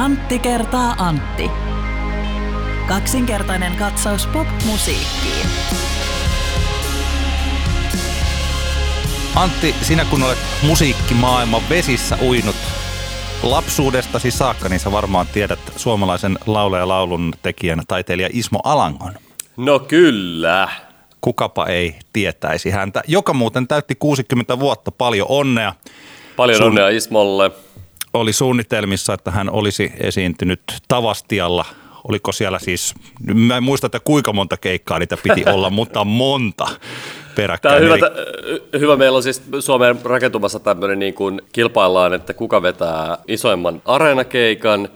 Antti kertaa Antti. Kaksinkertainen katsaus pop-musiikkiin. Antti, sinä kun olet musiikkimaailman vesissä uinut lapsuudestasi saakka, niin sä varmaan tiedät suomalaisen laulu- ja laulun tekijän taiteilija Ismo Alangon. No kyllä. Kukapa ei tietäisi häntä, joka muuten täytti 60 vuotta. Paljon onnea. Paljon Sun- onnea Ismolle. Oli suunnitelmissa, että hän olisi esiintynyt Tavastialla. Oliko siellä siis, mä en muista, että kuinka monta keikkaa niitä piti olla, mutta monta Tämä peräkkäin. on hyvä, Eli- hyvä. Meillä on siis Suomeen rakentumassa tämmöinen niin kuin kilpaillaan, että kuka vetää isoimman areenakeikan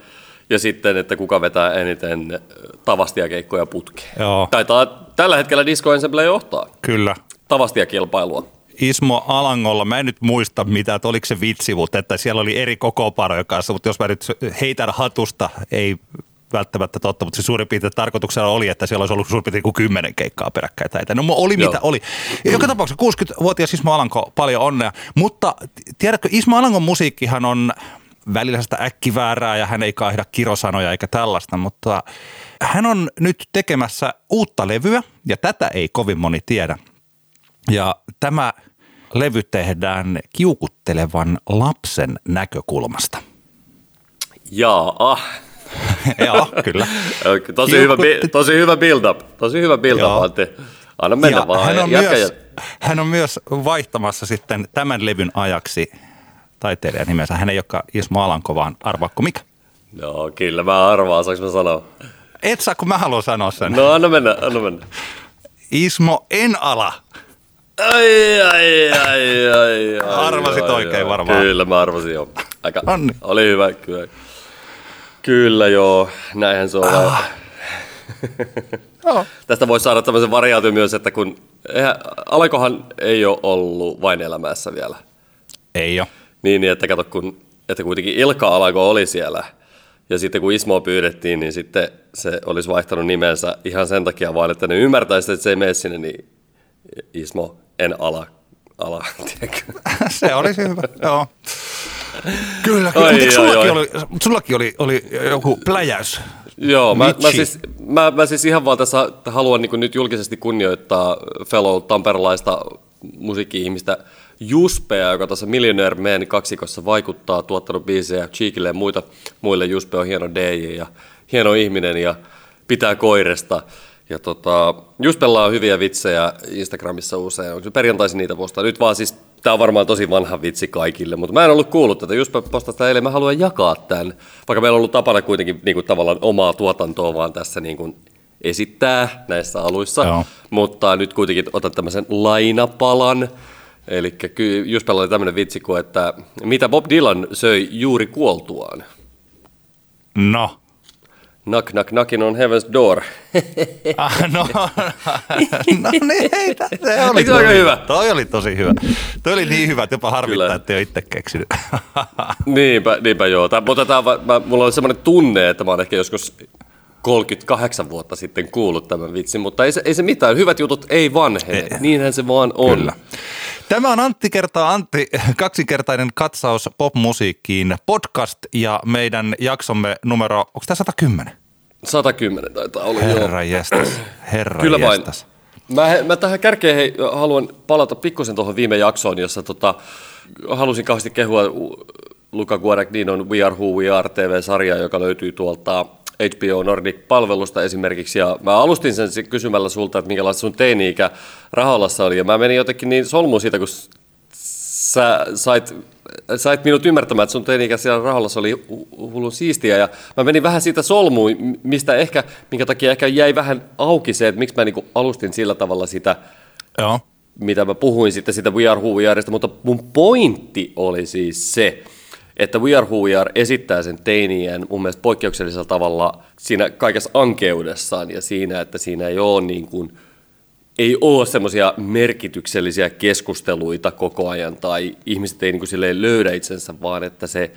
ja sitten, että kuka vetää eniten tavastia-keikkoja putkeen. Joo. Taitaa tällä hetkellä Disco Ensemble johtaa Kyllä. tavastia-kilpailua. Ismo Alangolla, mä en nyt muista mitä, että oliko se vitsi, mutta että siellä oli eri kokoparojen kanssa, mutta jos mä nyt heitän hatusta, ei välttämättä totta, mutta se suurin piirtein tarkoituksena oli, että siellä olisi ollut suurin piirtein kuin kymmenen keikkaa peräkkäin täitä. No oli Joo. mitä oli. Joka tapauksessa 60-vuotias Ismo Alanko, paljon onnea. Mutta tiedätkö, Ismo Alangon musiikkihan on välillä sitä äkkiväärää ja hän ei kaihda kirosanoja eikä tällaista, mutta hän on nyt tekemässä uutta levyä ja tätä ei kovin moni tiedä. Ja tämä levy tehdään kiukuttelevan lapsen näkökulmasta. Jaa, ah. Joo, kyllä. Tosi hyvä, Kiukutti- tosi hyvä build-up. Tosi hyvä build-up, Antti. Anna mennä ja vaan. hän, on Jatka- myös, hän on myös vaihtamassa sitten tämän levyn ajaksi taiteilijan nimensä. Hän ei olekaan Ismo Alanko, vaan arvaakko mikä? Joo, kyllä mä arvaan, saanko mä sanoa? Et saa, kun mä haluan sanoa sen. No anna mennä, anna mennä. Ismo Enala. Ai, ai, ai, ai, ai. Arvasit ai, oikein ai. varmaan. Kyllä, mä arvasin jo. Aika, Onni. oli hyvä, kyllä. Kyllä joo, näinhän se on. Ah. Joo. Tästä voisi saada tämmöisen variaation myös, että kun eihän, Alekohan ei ole ollut vain elämässä vielä. Ei ole. Niin, niin että kato, kun, että kuitenkin Ilkka Alako oli siellä. Ja sitten kun Ismoa pyydettiin, niin sitten se olisi vaihtanut nimensä ihan sen takia vaan, että ne ymmärtäisi, että se ei mene sinne, niin Ismo en ala. ala? Se olisi hyvä, joo. Kyllä, kyllä. Mutta eikö ai, sullakin, oli, sullakin oli, oli joku pläjäys. Joo, mä, mä, siis, mä, mä siis ihan vaan tässä haluan niin nyt julkisesti kunnioittaa fellow tamperelaista musiikki-ihmistä Juspea, joka tuossa Millionaire Man kaksikossa vaikuttaa, tuottanut biisejä Cheekille ja muita, muille. Juspe on hieno DJ ja hieno ihminen ja pitää koiresta. Ja tota, Juspella on hyviä vitsejä Instagramissa usein. Onko se perjantaisin niitä postaa? Nyt vaan siis, tää on varmaan tosi vanha vitsi kaikille, mutta mä en ollut kuullut tätä. Juspe postasi tätä eilen, mä haluan jakaa tämän. Vaikka meillä on ollut tapana kuitenkin niin kuin tavallaan omaa tuotantoa vaan tässä niin kuin esittää näissä aluissa. Joo. Mutta nyt kuitenkin otan tämmöisen lainapalan. Eli Juspella oli tämmöinen vitsi kuin, että mitä Bob Dylan söi juuri kuoltuaan. No. Knock, knock, knocking on heaven's door. Ah, no, no niin, ei, tä- se oli se aika tosi hyvä? Toi oli tosi hyvä. Toi oli niin hyvä, että jopa harmittaa, Kyllä. että ei ole itse keksinyt. Niinpä, niinpä joo. Tää, mutta tää, mä, mulla on semmoinen tunne, että mä oon ehkä joskus 38 vuotta sitten kuullut tämän vitsin, mutta ei se, ei se mitään. Hyvät jutut ei vanhene. Niinhän se vaan on. Kyllä. Tämä on Antti kertaa Antti, kaksinkertainen katsaus popmusiikkiin podcast ja meidän jaksomme numero, onko tämä 110? 110 taitaa olla, joo. Herra jestas, herra Kyllä vain. jestas. Mä, mä tähän kärkeen hei, haluan palata pikkusen tuohon viime jaksoon, jossa tota, halusin kauheasti kehua Luca Guadagninon We Are Who We Are TV-sarjaa, joka löytyy tuolta HBO Nordic-palvelusta esimerkiksi. Ja mä alustin sen kysymällä sulta, että minkälaista sun teini-ikä Raholassa oli. Ja mä menin jotenkin niin solmuun siitä, kun sä sait, sait minut ymmärtämään, että sun teini-ikä siellä Raholassa oli hu- hullun siistiä. Ja mä menin vähän siitä solmuun, mistä ehkä, minkä takia ehkä jäi vähän auki se, että miksi mä niinku alustin sillä tavalla sitä, Joo. mitä mä puhuin sitten sitä We Are Who We mutta mun pointti oli siis se, että We Are Who We Are esittää sen teinien mun mielestä poikkeuksellisella tavalla siinä kaikessa ankeudessaan ja siinä, että siinä ei ole niin kuin, ei ole semmoisia merkityksellisiä keskusteluita koko ajan tai ihmiset ei niin kuin löydä itsensä, vaan että se,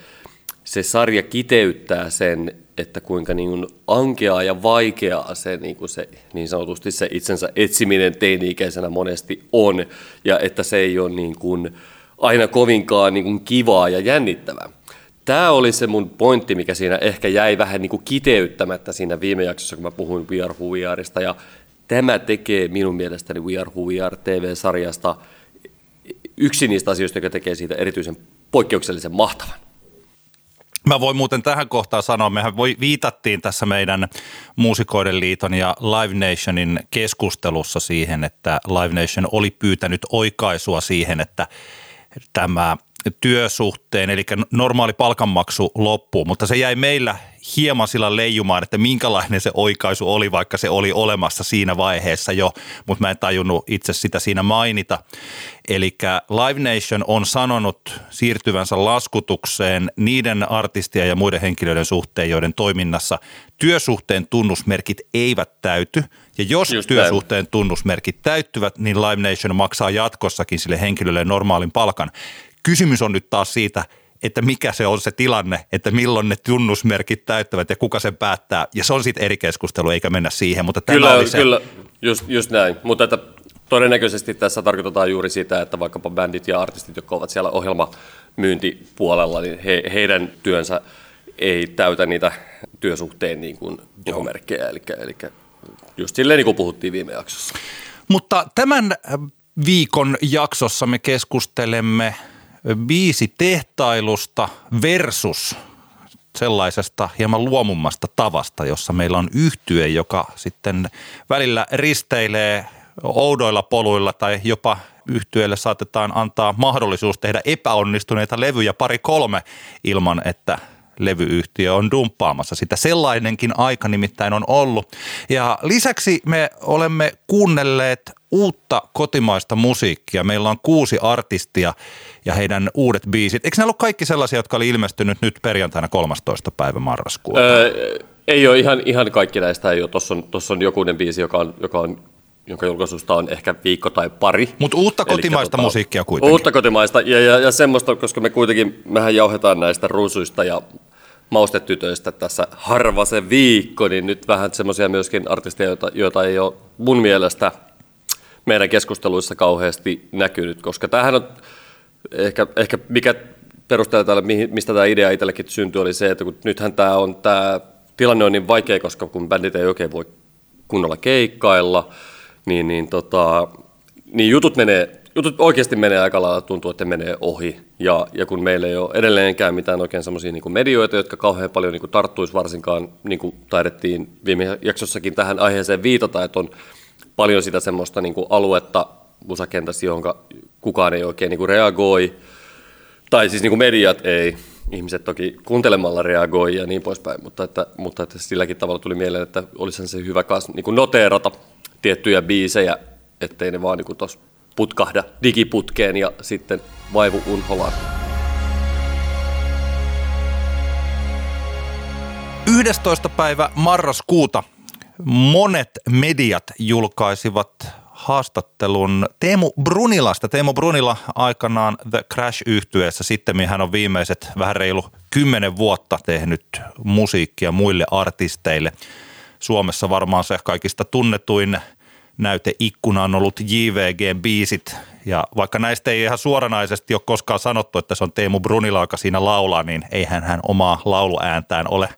se sarja kiteyttää sen, että kuinka niin kuin ankeaa ja vaikeaa se niin, kuin se niin sanotusti se itsensä etsiminen teini-ikäisenä monesti on ja että se ei ole niin kuin aina kovinkaan niin kuin kivaa ja jännittävää. tämä oli se mun pointti, mikä siinä ehkä jäi vähän niin kuin kiteyttämättä siinä viime jaksossa, kun mä puhuin We Are Who We Areista. Ja tämä tekee minun mielestäni We Are Who We Are TV-sarjasta yksi niistä asioista, joka tekee siitä erityisen poikkeuksellisen mahtavan. Mä voin muuten tähän kohtaan sanoa, mehän voi, viitattiin tässä meidän Muusikoiden liiton ja Live Nationin keskustelussa siihen, että Live Nation oli pyytänyt oikaisua siihen, että tämä työsuhteen, eli normaali palkanmaksu loppuu, mutta se jäi meillä hieman sillä leijumaan, että minkälainen se oikaisu oli, vaikka se oli olemassa siinä vaiheessa jo, mutta mä en tajunnut itse sitä siinä mainita. Eli Live Nation on sanonut siirtyvänsä laskutukseen niiden artistien ja muiden henkilöiden suhteen, joiden toiminnassa työsuhteen tunnusmerkit eivät täyty. Ja jos Just työsuhteen näin. tunnusmerkit täyttyvät, niin Live Nation maksaa jatkossakin sille henkilölle normaalin palkan. Kysymys on nyt taas siitä, että mikä se on se tilanne, että milloin ne tunnusmerkit täyttävät ja kuka sen päättää. Ja se on sitten eri keskustelu, eikä mennä siihen. Mutta tämä kyllä, oli se... kyllä, just, just näin. Mutta että todennäköisesti tässä tarkoitetaan juuri sitä, että vaikkapa bändit ja artistit, jotka ovat siellä ohjelmamyyntipuolella, niin he, heidän työnsä ei täytä niitä työsuhteen niin kuin tuhomerkkejä. Eli, eli just silleen niin kuin puhuttiin viime jaksossa. Mutta tämän viikon jaksossa me keskustelemme biisi tehtailusta versus sellaisesta hieman luomummasta tavasta, jossa meillä on yhtye, joka sitten välillä risteilee oudoilla poluilla tai jopa yhtyeelle saatetaan antaa mahdollisuus tehdä epäonnistuneita levyjä pari kolme ilman, että levyyhtiö on dumppaamassa sitä. Sellainenkin aika nimittäin on ollut. Ja lisäksi me olemme kuunnelleet uutta kotimaista musiikkia. Meillä on kuusi artistia ja heidän uudet biisit. Eikö ne ollut kaikki sellaisia, jotka oli ilmestynyt nyt perjantaina 13. päivä marraskuuta? Öö, ei ole ihan, ihan kaikki näistä. Ei ole. Tuossa on, tossa on jokunen biisi, joka on, joka on jonka julkaisusta on ehkä viikko tai pari. Mutta uutta kotimaista tota, musiikkia kuitenkin. Uutta kotimaista ja, ja, ja semmoista, koska me kuitenkin, mehän jauhetaan näistä ruusuista ja maustetytöistä tässä harva se viikko, niin nyt vähän semmoisia myöskin artisteja, joita, joita ei ole mun mielestä meidän keskusteluissa kauheasti näkynyt, koska tämähän on ehkä, ehkä mikä perusteella tälle, mistä tämä idea itsellekin syntyi, oli se, että kun nythän tämä on tämä tilanne on niin vaikea, koska kun bändit ei oikein voi kunnolla keikkailla, niin, niin, tota, niin jutut menee jutut oikeasti menee aika lailla, tuntuu, että menee ohi. Ja, ja kun meillä ei ole edelleenkään mitään oikein semmoisia niin medioita, jotka kauhean paljon niin tarttuisi varsinkaan, niin kuin taidettiin viime jaksossakin tähän aiheeseen viitata, että on paljon sitä semmoista niin aluetta musakentässä, johon kukaan ei oikein niin reagoi. Tai siis niin mediat ei, ihmiset toki kuuntelemalla reagoi ja niin poispäin, mutta, että, mutta että silläkin tavalla tuli mieleen, että olisihan se hyvä kas, niin noteerata tiettyjä biisejä, ettei ne vaan niin tuossa putkahda digiputkeen ja sitten vaivu unholaan. 11. päivä marraskuuta monet mediat julkaisivat haastattelun Teemu Brunilasta. Teemu Brunila aikanaan The crash yhtyeessä sitten hän on viimeiset vähän reilu kymmenen vuotta tehnyt musiikkia muille artisteille. Suomessa varmaan se kaikista tunnetuin näyteikkuna on ollut JVG-biisit. Ja vaikka näistä ei ihan suoranaisesti ole koskaan sanottu, että se on Teemu Brunila, joka siinä laulaa, niin eihän hän omaa lauluääntään ole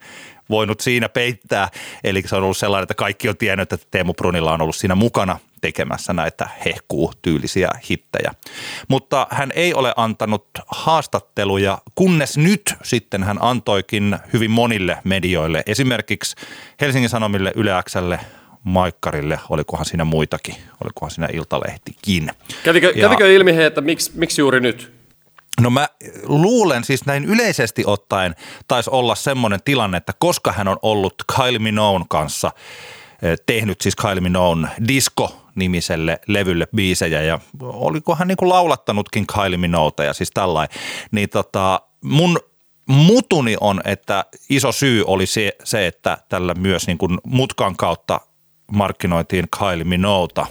voinut siinä peittää. Eli se on ollut sellainen, että kaikki on tiennyt, että Teemu Brunilla on ollut siinä mukana tekemässä näitä hehkuu tyylisiä hittejä. Mutta hän ei ole antanut haastatteluja, kunnes nyt sitten hän antoikin hyvin monille medioille, esimerkiksi Helsingin Sanomille, Yle Xlle, Maikkarille, olikohan siinä muitakin, olikohan siinä Iltalehtikin. Kävikö, ja, kävikö ilmi he, että miksi, miksi juuri nyt? No mä luulen siis näin yleisesti ottaen taisi olla semmoinen tilanne, että koska hän on ollut Kylie Minogue kanssa eh, tehnyt siis Kylie Minogue Disco-nimiselle levylle biisejä ja oliko hän niin kuin laulattanutkin Kylie Minoguea ja siis tällainen, niin tota, mun mutuni on, että iso syy oli se, se että tällä myös niin kuin mutkan kautta markkinoitiin Kylie Minogueta.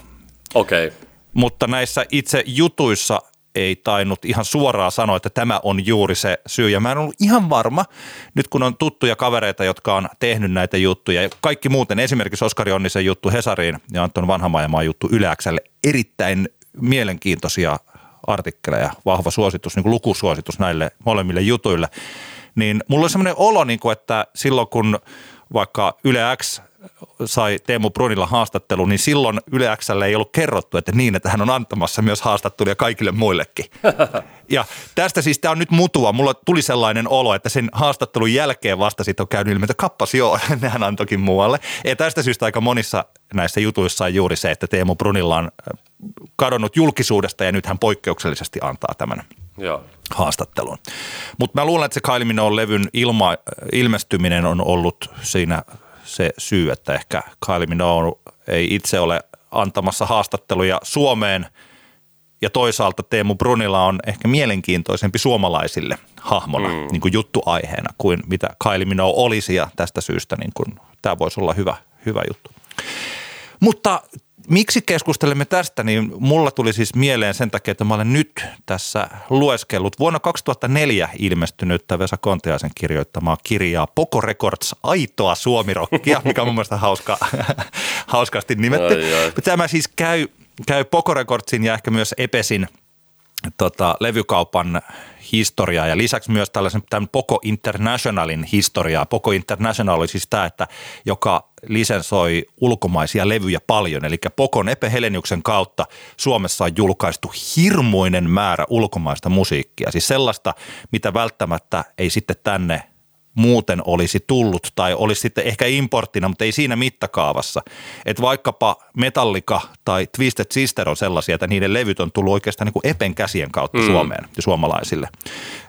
Okei. Okay. Mutta näissä itse jutuissa ei tainnut ihan suoraan sanoa, että tämä on juuri se syy. Ja mä en ollut ihan varma, nyt kun on tuttuja kavereita, jotka on tehnyt näitä juttuja. Ja kaikki muuten, esimerkiksi Oskari Onnisen juttu Hesariin ja Anton Vanhamaajamaan juttu Yleäkselle, erittäin mielenkiintoisia artikkeleja, vahva suositus, niin kuin lukusuositus näille molemmille jutuille. niin mulla on semmoinen olo, niin kuin, että silloin kun vaikka Yle X sai Teemu Brunilla haastattelun, niin silloin Yle Xlle ei ollut kerrottu, että niin, että hän on antamassa myös haastatteluja kaikille muillekin. Ja tästä siis tämä on nyt mutua. Mulla tuli sellainen olo, että sen haastattelun jälkeen vasta sitten on käynyt ilmi, että kappas joo, nehän antokin muualle. Ja tästä syystä aika monissa näissä jutuissa on juuri se, että Teemu Brunilla on äh, kadonnut julkisuudesta ja nyt hän poikkeuksellisesti antaa tämän Joo. haastattelun. Mutta mä luulen, että se Kylie Minogue-levyn ilma, ilmestyminen on ollut siinä se syy, että ehkä Kylie Minogue ei itse ole antamassa haastatteluja Suomeen ja toisaalta Teemu Brunilla on ehkä mielenkiintoisempi suomalaisille hahmona mm. niin kuin juttuaiheena kuin mitä Kylie Minogue olisi ja tästä syystä niin kuin, tämä voisi olla hyvä, hyvä juttu. Mutta miksi keskustelemme tästä, niin mulla tuli siis mieleen sen takia, että mä olen nyt tässä lueskellut vuonna 2004 ilmestynyttä Vesa Konteaisen kirjoittamaa kirjaa Poco Records Aitoa suomirokkia, mikä on mun mielestä hauska, hauskasti nimetty. Ai, ai. Tämä siis käy, käy Poco Recordsin ja ehkä myös Epesin tota, levykaupan historiaa ja lisäksi myös tällaisen tämän Poco Internationalin historiaa. Poco International oli siis tämä, että joka lisensoi ulkomaisia levyjä paljon, eli Pokon Epe Heleniuksen kautta Suomessa on julkaistu hirmuinen määrä ulkomaista musiikkia, siis sellaista, mitä välttämättä ei sitten tänne muuten olisi tullut tai olisi sitten ehkä importtina, mutta ei siinä mittakaavassa. Että vaikkapa Metallica tai Twisted Sister on sellaisia, että niiden levyt on tullut oikeastaan niin kuin Epen käsien kautta mm. Suomeen ja suomalaisille.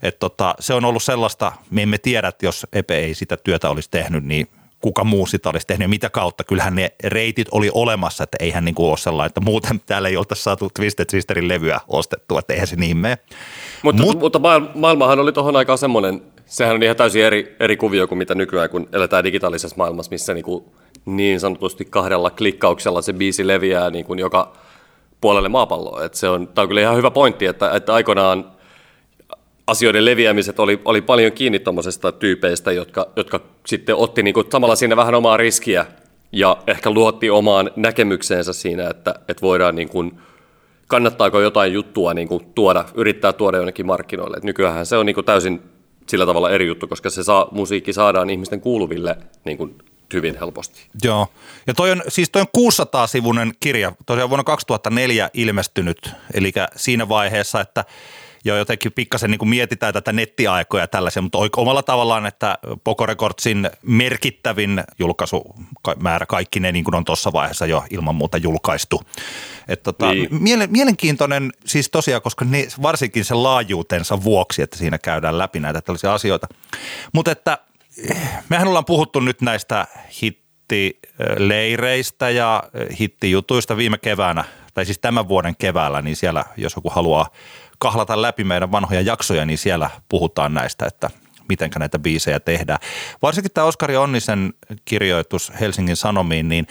Et tota, se on ollut sellaista, me emme tiedä, että jos Epe ei sitä työtä olisi tehnyt, niin kuka muu sitä olisi tehnyt ja mitä kautta. Kyllähän ne reitit oli olemassa, että eihän niin kuin ole sellainen, että muuten täällä ei oltaisi saatu Twisted Sisterin levyä ostettua, että eihän se niin mene. Mutta, Mut, mutta maailmahan oli tuohon aikaan semmoinen, sehän on ihan täysin eri, eri kuvio kuin mitä nykyään, kun eletään digitaalisessa maailmassa, missä niin, kuin niin sanotusti kahdella klikkauksella se biisi leviää niin kuin joka puolelle maapalloa. Et se on, tämä on kyllä ihan hyvä pointti, että, että aikoinaan asioiden leviämiset oli, oli paljon kiinni tuommoisesta tyypeistä, jotka, jotka sitten otti niin kuin samalla siinä vähän omaa riskiä ja ehkä luotti omaan näkemykseensä siinä, että, että voidaan niin kuin, kannattaako jotain juttua niin kuin tuoda, yrittää tuoda jonnekin markkinoille. Et nykyään se on niin kuin täysin sillä tavalla eri juttu, koska se saa, musiikki saadaan ihmisten kuuluville niin kuin hyvin helposti. Joo, ja toi on, siis toi on 600-sivunen kirja, tosiaan vuonna 2004 ilmestynyt, eli siinä vaiheessa, että jo jotenkin pikkasen niin kuin mietitään tätä nettiaikoja ja tällaisia, mutta omalla tavallaan, että Poco Recordsin merkittävin julkaisumäärä kaikki ne niin kuin on tuossa vaiheessa jo ilman muuta julkaistu. Et tota, niin. mielenkiintoinen siis tosiaan, koska ne, varsinkin sen laajuutensa vuoksi, että siinä käydään läpi näitä tällaisia asioita. Mutta että mehän ollaan puhuttu nyt näistä hittileireistä ja hittijutuista viime keväänä, tai siis tämän vuoden keväällä, niin siellä jos joku haluaa kahlata läpi meidän vanhoja jaksoja, niin siellä puhutaan näistä, että miten näitä biisejä tehdään. Varsinkin tämä Oskari Onnisen kirjoitus Helsingin Sanomiin, niin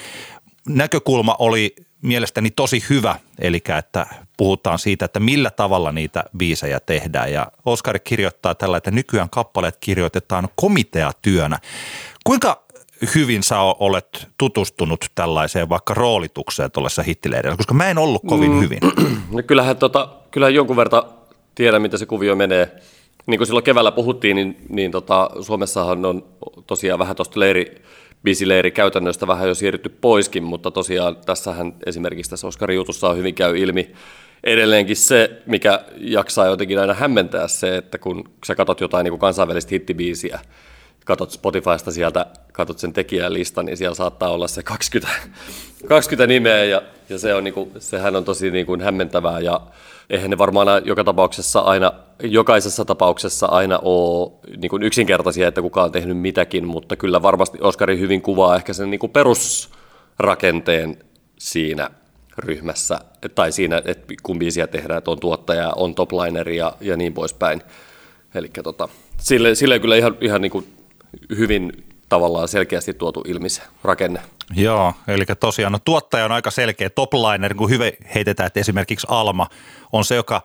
näkökulma oli mielestäni tosi hyvä, eli että puhutaan siitä, että millä tavalla niitä biisejä tehdään. Ja Oskari kirjoittaa tällä, että nykyään kappaleet kirjoitetaan komiteatyönä. Kuinka hyvin sä olet tutustunut tällaiseen vaikka roolitukseen tuollaisessa hittileirillä, koska mä en ollut kovin mm. hyvin. No kyllähän, tota, kyllähän jonkun verran tiedän, mitä se kuvio menee. Niin kuin silloin keväällä puhuttiin, niin, niin tota, Suomessahan on tosiaan vähän tuosta leiri, biisileiri käytännöstä vähän jo siirrytty poiskin, mutta tosiaan tässähän esimerkiksi tässä Oskarin jutussa on hyvin käy ilmi edelleenkin se, mikä jaksaa jotenkin aina hämmentää se, että kun sä katsot jotain niin kuin kansainvälistä hittibiisiä, katot Spotifysta sieltä, katot sen tekijälistan, niin siellä saattaa olla se 20, 20 nimeä ja, ja se on niinku, sehän on tosi niinku hämmentävää ja eihän ne varmaan joka tapauksessa aina, jokaisessa tapauksessa aina ole niinku yksinkertaisia, että kuka on tehnyt mitäkin, mutta kyllä varmasti Oskari hyvin kuvaa ehkä sen niinku perusrakenteen siinä ryhmässä, tai siinä, että kun biisiä tehdään, että on tuottaja, on toplineri ja, ja niin poispäin. Eli tota, sille, sille kyllä ihan, ihan niin kuin hyvin tavallaan selkeästi tuotu ilmi se rakenne. Joo, eli tosiaan no, tuottaja on aika selkeä topliner, kun hyvin heitetään, että esimerkiksi Alma on se, joka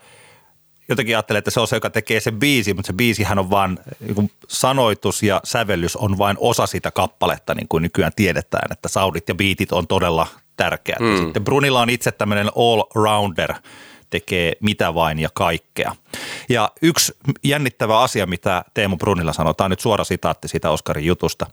jotenkin ajattelee, että se on se, joka tekee sen biisi, mutta se biisihän on vain niin sanoitus ja sävellys on vain osa sitä kappaletta, niin kuin nykyään tiedetään, että saudit ja biitit on todella tärkeät. Mm. Sitten Brunilla on itse tämmöinen all-rounder, tekee mitä vain ja kaikkea. Ja yksi jännittävä asia, mitä Teemu Brunilla sanoo, tämä on nyt suora sitaatti siitä Oskarin jutusta.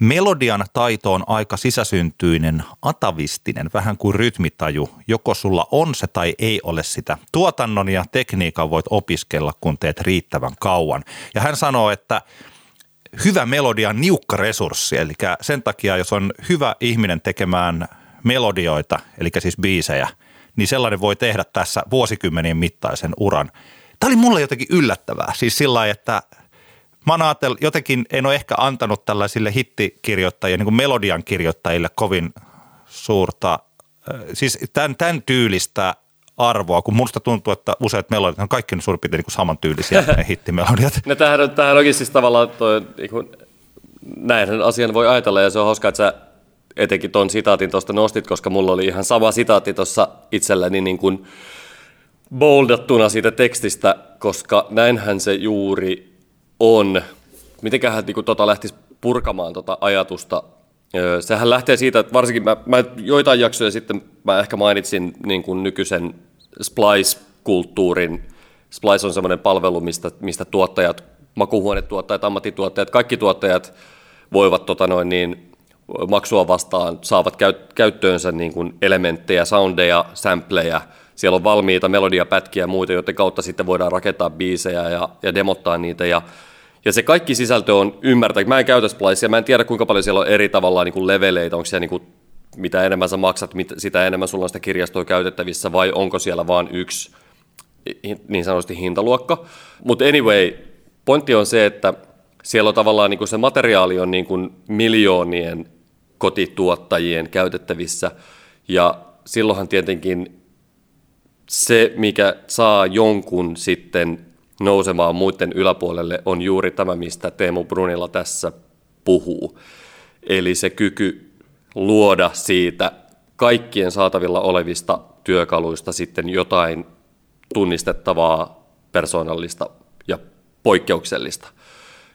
Melodian taito on aika sisäsyntyinen, atavistinen, vähän kuin rytmitaju. Joko sulla on se tai ei ole sitä. Tuotannon ja tekniikan voit opiskella, kun teet riittävän kauan. Ja hän sanoo, että hyvä melodia on niukka resurssi, eli sen takia, jos on hyvä ihminen tekemään melodioita, eli siis biisejä, niin sellainen voi tehdä tässä vuosikymmenien mittaisen uran. Tämä oli mulle jotenkin yllättävää, siis sillä lailla, että mä oon jotenkin en ole ehkä antanut tällaisille hittikirjoittajille, niin kuin melodian kirjoittajille kovin suurta, siis tämän, tämän tyylistä arvoa, kun musta tuntuu, että useat melodiat on kaikki suurin piirtein niin samantyylisiä ne hittimelodiat. No tämähän, on, tämähän onkin siis tavallaan toi, niin kuin, näinhän asian voi ajatella ja se on hauska, että sä etenkin tuon sitaatin tuosta nostit, koska mulla oli ihan sama sitaatti tuossa itselläni niin kuin boldattuna siitä tekstistä, koska näinhän se juuri on. Mitenköhän niin tota lähtisi purkamaan tota ajatusta? Sehän lähtee siitä, että varsinkin mä, mä joitain jaksoja sitten mä ehkä mainitsin niin kuin nykyisen Splice-kulttuurin. Splice on semmoinen palvelu, mistä, mistä tuottajat, makuhuonetuottajat, ammattituottajat, kaikki tuottajat voivat tota noin, niin, maksua vastaan saavat käyttöönsä niin kuin elementtejä, soundeja, sampleja. Siellä on valmiita melodiapätkiä ja muita, joiden kautta sitten voidaan rakentaa biisejä ja, ja demottaa niitä. Ja, ja se kaikki sisältö on ymmärtää. Mä en käytä Splicea, mä en tiedä kuinka paljon siellä on eri tavalla niin kuin leveleitä, onko siellä niin kuin, mitä enemmän sä maksat, sitä enemmän sulla on sitä kirjastoa käytettävissä, vai onko siellä vain yksi niin sanotusti hintaluokka. Mutta anyway, pointti on se, että siellä on tavallaan niin kuin se materiaali on niin kuin miljoonien kotituottajien käytettävissä. Ja silloinhan tietenkin se, mikä saa jonkun sitten nousemaan muiden yläpuolelle, on juuri tämä, mistä Teemu Brunilla tässä puhuu. Eli se kyky luoda siitä kaikkien saatavilla olevista työkaluista sitten jotain tunnistettavaa, persoonallista ja poikkeuksellista.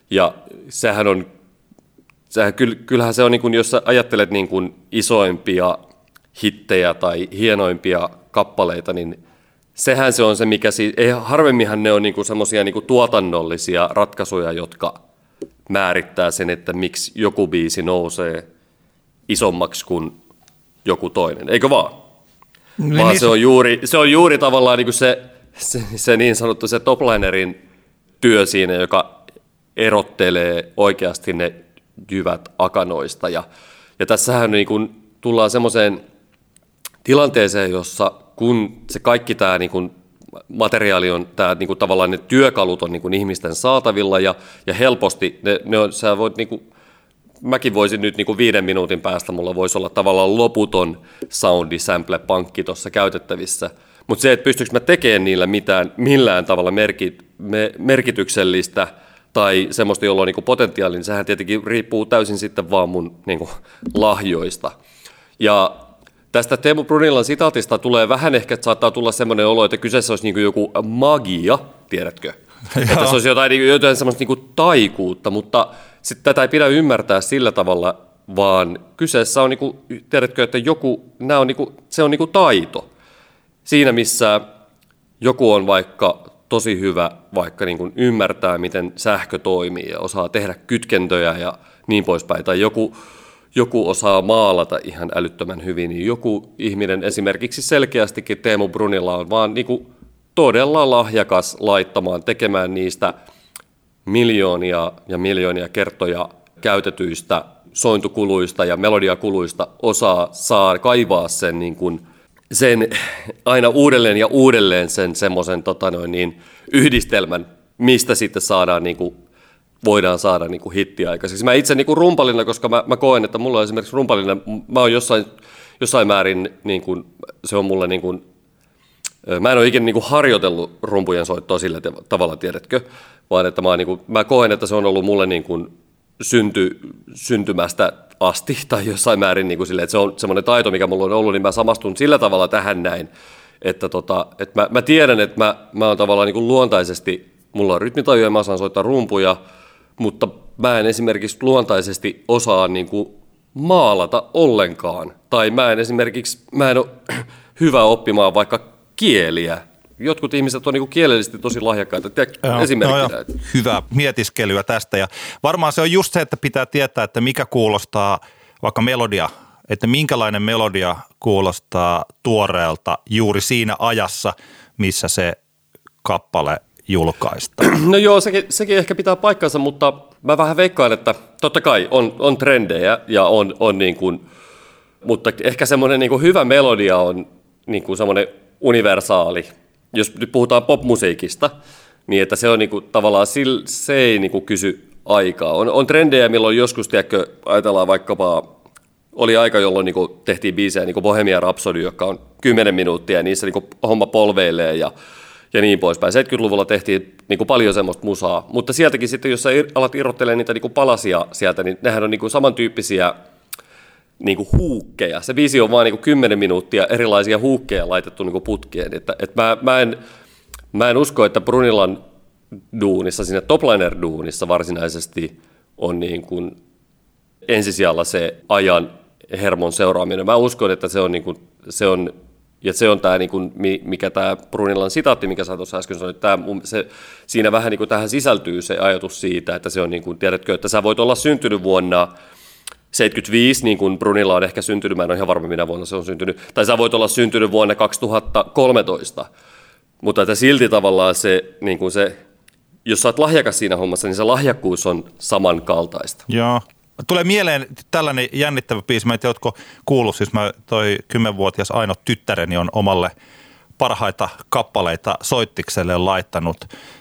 Ja sehän on sehän, kyllähän se on, niin kuin, jos sä ajattelet niin kuin isoimpia hittejä tai hienoimpia kappaleita, niin sehän se on se, mikä si- ei, harvemminhan ne on niin semmoisia niin tuotannollisia ratkaisuja, jotka määrittää sen, että miksi joku biisi nousee isommaksi kuin joku toinen, eikö vaan? No, vaan niin se, on juuri, se on juuri tavallaan niin se, se, se niin sanottu se toplinerin työ siinä, joka erottelee oikeasti ne jyvät akanoista. Ja, ja tässähän niin kuin tullaan semmoiseen tilanteeseen, jossa kun se kaikki tämä niin kuin materiaali on, tämä niin kuin tavallaan ne työkalut on niin kuin ihmisten saatavilla ja, ja helposti ne, ne on, sä voit niin kuin, mäkin voisin nyt niin kuin viiden minuutin päästä, mulla voisi olla tavallaan loputon soundi sample pankki tuossa käytettävissä. Mutta se, että pystyykö mä tekemään niillä mitään, millään tavalla merkit, me, merkityksellistä – tai semmoista, jolla on niin potentiaali, niin sehän tietenkin riippuu täysin sitten vaan mun niin kuin, lahjoista. Ja tästä Teemu Brunilan sitaatista tulee vähän ehkä, että saattaa tulla semmoinen olo, että kyseessä olisi niin kuin joku magia, tiedätkö? että se olisi jotain, niin jotain semmoista niin kuin taikuutta, mutta sitten tätä ei pidä ymmärtää sillä tavalla, vaan kyseessä on, niin kuin, tiedätkö, että joku, nämä on, niin kuin, se on niin kuin taito. Siinä, missä joku on vaikka tosi hyvä vaikka niin kuin ymmärtää, miten sähkö toimii ja osaa tehdä kytkentöjä ja niin poispäin. Tai joku, joku osaa maalata ihan älyttömän hyvin, niin joku ihminen esimerkiksi selkeästikin Teemu Brunilla on vaan niin kuin todella lahjakas laittamaan, tekemään niistä miljoonia ja miljoonia kertoja käytetyistä sointukuluista ja melodiakuluista osaa saa kaivaa sen niin kuin – sen aina uudelleen ja uudelleen sen semmoisen tota niin, yhdistelmän, mistä sitten saadaan niin kuin, voidaan saada niin kuin hittiä aikaiseksi. Mä itse niin kuin rumpalina, koska mä, mä koen, että mulla on esimerkiksi rumpalina, mä oon jossain, jossain määrin, niin kuin, se on mulle niin kuin, Mä en ole ikinä niin kuin harjoitellut rumpujen soittoa sillä tavalla, tiedätkö, vaan että mä, niin kuin, mä koen, että se on ollut mulle niin kuin synty, syntymästä asti tai jossain määrin niin kuin sille, että se on semmoinen taito, mikä mulla on ollut, niin mä samastun sillä tavalla tähän näin, että, tota, että mä, mä tiedän, että mä, mä oon tavallaan niin kuin luontaisesti, mulla on rytmitaju ja mä osaan soittaa rumpuja, mutta mä en esimerkiksi luontaisesti osaa niin kuin maalata ollenkaan. Tai mä en esimerkiksi, mä en ole hyvä oppimaan vaikka kieliä jotkut ihmiset on niin kuin kielellisesti tosi lahjakkaita. Joo, esimerkkinä. joo. Hyvää mietiskelyä tästä ja varmaan se on just se, että pitää tietää, että mikä kuulostaa vaikka melodia, että minkälainen melodia kuulostaa tuoreelta juuri siinä ajassa, missä se kappale julkaistaan. No joo, sekin, sekin ehkä pitää paikkansa, mutta mä vähän veikkaan, että totta kai on, on trendejä ja on, on niin kuin, mutta ehkä semmoinen niin kuin hyvä melodia on niin kuin semmoinen universaali. Jos nyt puhutaan popmusiikista, niin että se on niin kuin, tavallaan, se ei niin kuin kysy aikaa. On, on trendejä, milloin joskus, tiedätkö, ajatellaan vaikkapa, oli aika, jolloin niin kuin, tehtiin biisejä, niin kuin Bohemia Rhapsody, joka on 10 minuuttia, ja niissä niin kuin, homma polveilee ja ja niin poispäin. 70-luvulla tehtiin niin kuin paljon semmoista musaa, mutta sieltäkin sitten, jos sä alat irrottelemaan niitä niin kuin palasia sieltä, niin nehän on niin kuin samantyyppisiä niin kuin huukkeja. Se biisi on vain niin 10 minuuttia erilaisia huukkeja laitettu niin kuin putkeen. Että, että mä, mä, en, mä en usko, että Brunilan duunissa, siinä topliner-duunissa varsinaisesti on niin kuin ensisijalla se ajan hermon seuraaminen. Mä uskon, että se on, niin kuin, se on ja se on tämä, niin mikä tämä Brunilan sitaatti, mikä sä tuossa äsken sanoit, tämä, se, siinä vähän niin kuin tähän sisältyy se ajatus siitä, että se on, niin kuin, tiedätkö, että sä voit olla syntynyt vuonna 75, niin kuin Brunilla on ehkä syntynyt, mä en ole ihan varma minä vuonna se on syntynyt, tai sä voit olla syntynyt vuonna 2013, mutta että silti tavallaan se, niin kuin se jos sä oot lahjakas siinä hommassa, niin se lahjakkuus on samankaltaista. Joo, Tulee mieleen tällainen jännittävä biisi, mä en tiedä, kuullut, siis mä toi kymmenvuotias Aino tyttäreni on omalle parhaita kappaleita soittikselle laittanut.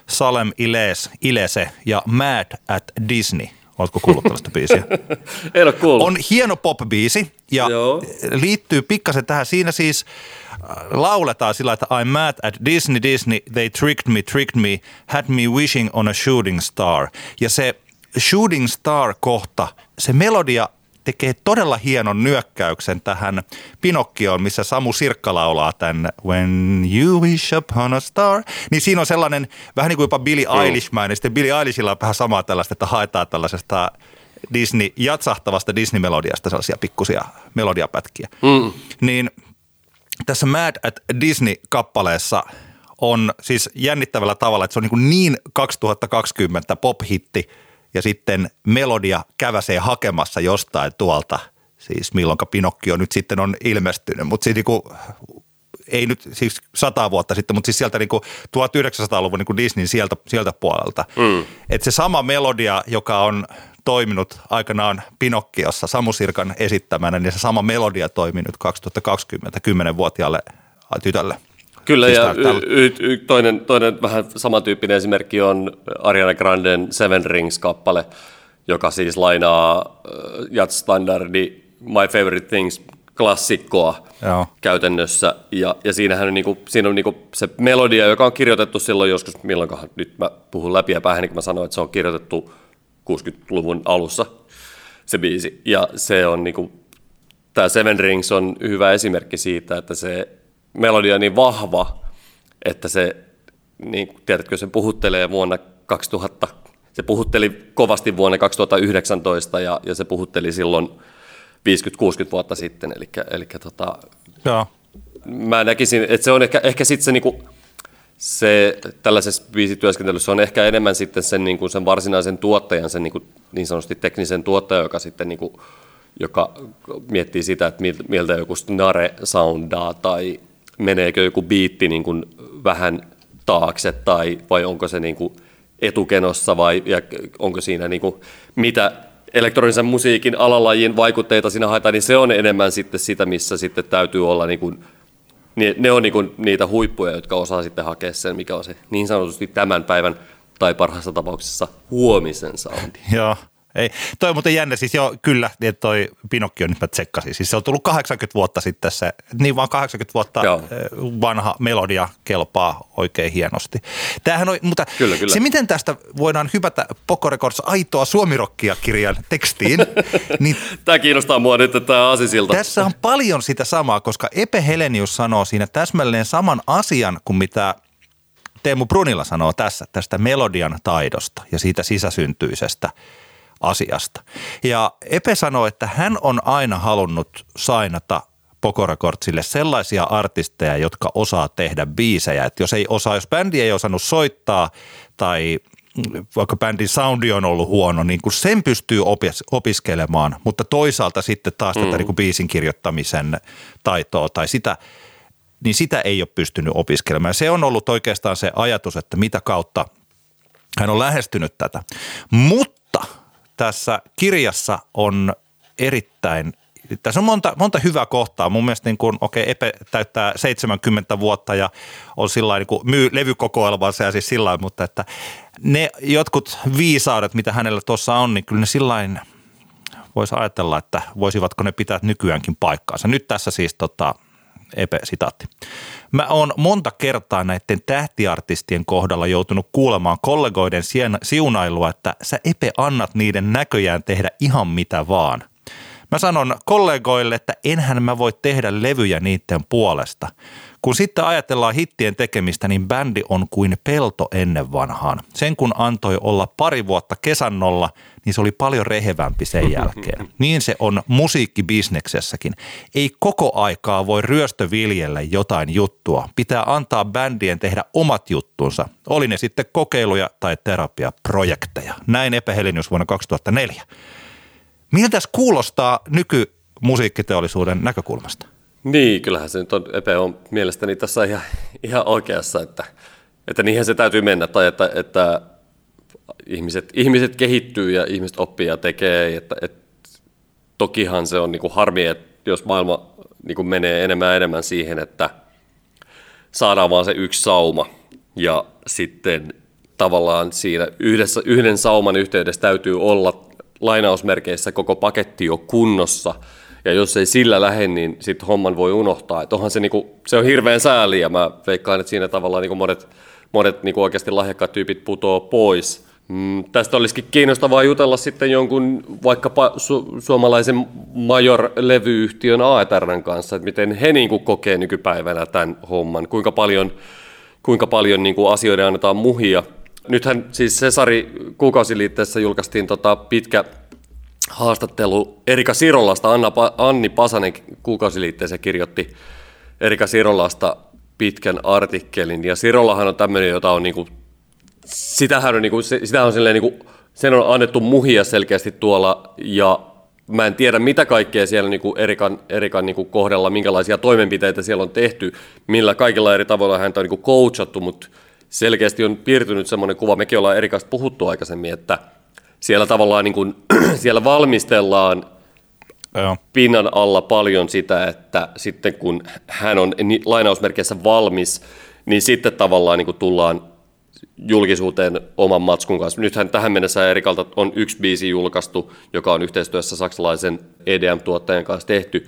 Salem Iles, Ilese ja Mad at Disney. Oletko kuullut tällaista biisiä? en ole kuullut. On hieno pop-biisi ja Joo. liittyy pikkasen tähän. Siinä siis äh, lauletaan sillä, että I'm mad at Disney, Disney, they tricked me, tricked me, had me wishing on a shooting star. Ja se Shooting Star-kohta, se melodia tekee todella hienon nyökkäyksen tähän Pinokkioon, missä Samu Sirkka laulaa tämän When you wish upon a star. Niin siinä on sellainen vähän niin kuin jopa Billy Eilishmäinen. Sitten Billy Eilishilla on vähän samaa tällaista, että haetaan tällaisesta Disney, jatsahtavasta Disney-melodiasta sellaisia pikkusia melodiapätkiä. Mm. Niin tässä Mad at Disney-kappaleessa on siis jännittävällä tavalla, että se on niin, niin 2020 pop-hitti – ja sitten melodia käväsee hakemassa jostain tuolta, siis milloinka Pinokkio nyt sitten on ilmestynyt, mutta siis niinku, ei nyt siis sata vuotta sitten, mutta siis sieltä niinku 1900-luvun niinku Disneyn sieltä, sieltä puolelta. Mm. Että se sama melodia, joka on toiminut aikanaan Pinokkiossa Samu Sirkan esittämänä, niin se sama melodia toimii nyt 2020 10-vuotiaalle tytölle. Kyllä, siis ja y- y- y- toinen, toinen vähän samantyyppinen esimerkki on Ariana Granden Seven Rings-kappale, joka siis lainaa äh, jazz-standardi My Favorite Things klassikkoa Joo. käytännössä. Ja, ja siinähän on, niinku, siinä on niinku se melodia, joka on kirjoitettu silloin joskus, milloinkohan nyt mä puhun läpi ja päähän, niin mä sanoin, että se on kirjoitettu 60-luvun alussa, se biisi. Ja se on niinku, tämä Seven Rings on hyvä esimerkki siitä, että se melodia niin vahva, että se, niin, tiedätkö, se puhuttelee vuonna 2000, se puhutteli kovasti vuonna 2019 ja, ja se puhutteli silloin 50-60 vuotta sitten, eli, eli tota, Joo. mä näkisin, että se on ehkä, ehkä sitten se niinku, se tällaisessa biisityöskentelyssä on ehkä enemmän sitten sen, niin kuin sen varsinaisen tuottajan, sen niin, kuin, niin sanotusti teknisen tuottajan, joka sitten niin kuin, joka miettii sitä, että miltä joku snare soundaa tai meneekö joku biitti niin kuin vähän taakse tai vai onko se niin kuin etukenossa vai ja onko siinä niin kuin, mitä elektronisen musiikin alalajin vaikutteita siinä haetaan, niin se on enemmän sitten sitä, missä sitten täytyy olla niin kuin, ne on niin kuin niitä huippuja, jotka osaa sitten hakea sen, mikä on se niin sanotusti tämän päivän tai parhaassa tapauksessa huomisen soundi. Joo, ei. Toi on muuten jännä, siis joo, kyllä, että toi Pinokkio nyt mä tsekkasin. Siis se on tullut 80 vuotta sitten se, niin vaan 80 vuotta joo. Eh, vanha melodia kelpaa oikein hienosti. Tämähän on, mutta kyllä, kyllä. se miten tästä voidaan hypätä Poco Records aitoa suomirokkia kirjan tekstiin. niin tämä kiinnostaa mua nyt, että tämä asisilta. Tässä on paljon sitä samaa, koska Epe Helenius sanoo siinä täsmälleen saman asian kuin mitä Teemu Brunilla sanoo tässä, tästä melodian taidosta ja siitä sisäsyntyisestä – asiasta. Ja Epe sanoi, että hän on aina halunnut sainata Pokorakortsille sellaisia artisteja, jotka osaa tehdä biisejä. Et jos ei osaa, jos bändi ei osannut soittaa tai vaikka bändin soundi on ollut huono, niin kun sen pystyy opis- opiskelemaan, mutta toisaalta sitten taas mm. tätä niin kuin biisin kirjoittamisen taitoa tai sitä, niin sitä ei ole pystynyt opiskelemaan. Se on ollut oikeastaan se ajatus, että mitä kautta hän on lähestynyt tätä. Mutta tässä kirjassa on erittäin tässä on monta, monta hyvää kohtaa. Mun mielestä niin kuin, okei, Epe täyttää 70 vuotta ja on sillä niin kuin, myy levykokoelmansa ja siis sillä mutta että ne jotkut viisaudet, mitä hänellä tuossa on, niin kyllä ne sillä voisi ajatella, että voisivatko ne pitää nykyäänkin paikkaansa. Nyt tässä siis tota, Epe-sitaatti. Mä oon monta kertaa näiden tähtiartistien kohdalla joutunut kuulemaan kollegoiden siunailua, että sä Epe annat niiden näköjään tehdä ihan mitä vaan. Mä sanon kollegoille, että enhän mä voi tehdä levyjä niiden puolesta. Kun sitten ajatellaan hittien tekemistä, niin bändi on kuin pelto ennen vanhaan. Sen kun antoi olla pari vuotta kesannolla, niin se oli paljon rehevämpi sen jälkeen. Niin se on musiikkibisneksessäkin. Ei koko aikaa voi ryöstöviljellä jotain juttua. Pitää antaa bändien tehdä omat juttunsa. Oli ne sitten kokeiluja tai terapiaprojekteja. Näin epähelinius vuonna 2004. Miltä kuulostaa nykymusiikkiteollisuuden näkökulmasta? Niin, kyllähän se nyt on, Epe on mielestäni tässä ihan, ihan oikeassa, että, että niinhän se täytyy mennä, tai että, että ihmiset, ihmiset kehittyy ja ihmiset oppii ja tekee, että, että tokihan se on niin kuin harmi, että jos maailma niin kuin menee enemmän ja enemmän siihen, että saadaan vaan se yksi sauma ja sitten tavallaan siinä yhdessä, yhden sauman yhteydessä täytyy olla lainausmerkeissä koko paketti jo kunnossa, ja jos ei sillä lähde, niin sitten homman voi unohtaa. Et onhan se, niinku, se on hirveän sääli, ja mä veikkaan, että siinä tavallaan niinku monet, monet niinku oikeasti lahjakkaat tyypit putoo pois. Mm, tästä olisikin kiinnostavaa jutella sitten jonkun vaikkapa su- suomalaisen Major-levyyhtiön AETRn kanssa, että miten he niinku kokee nykypäivänä tämän homman, kuinka paljon, kuinka paljon niinku asioiden annetaan muhia – Nythän siis Cesari kuukausiliitteessä julkaistiin tota pitkä haastattelu Erika Sirolasta. Anna, Anni Pasanen kuukausiliitteessä kirjoitti Erika Sirolasta pitkän artikkelin. Ja Sirolahan on tämmöinen, jota on niinku, sitähän on, niinku, sitä on niinku, sen on annettu muhia selkeästi tuolla ja mä en tiedä mitä kaikkea siellä niinku Erikan, Erikan niinku kohdalla, minkälaisia toimenpiteitä siellä on tehty, millä kaikilla eri tavoilla häntä on niinku coachattu, mutta selkeästi on piirtynyt semmoinen kuva, mekin ollaan Erikasta puhuttu aikaisemmin, että siellä tavallaan niin kuin, siellä valmistellaan Joo. pinnan alla paljon sitä, että sitten kun hän on lainausmerkeissä valmis, niin sitten tavallaan niin kuin tullaan julkisuuteen oman matskun kanssa. Nythän tähän mennessä Erikalta on yksi biisi julkaistu, joka on yhteistyössä saksalaisen EDM-tuottajan kanssa tehty.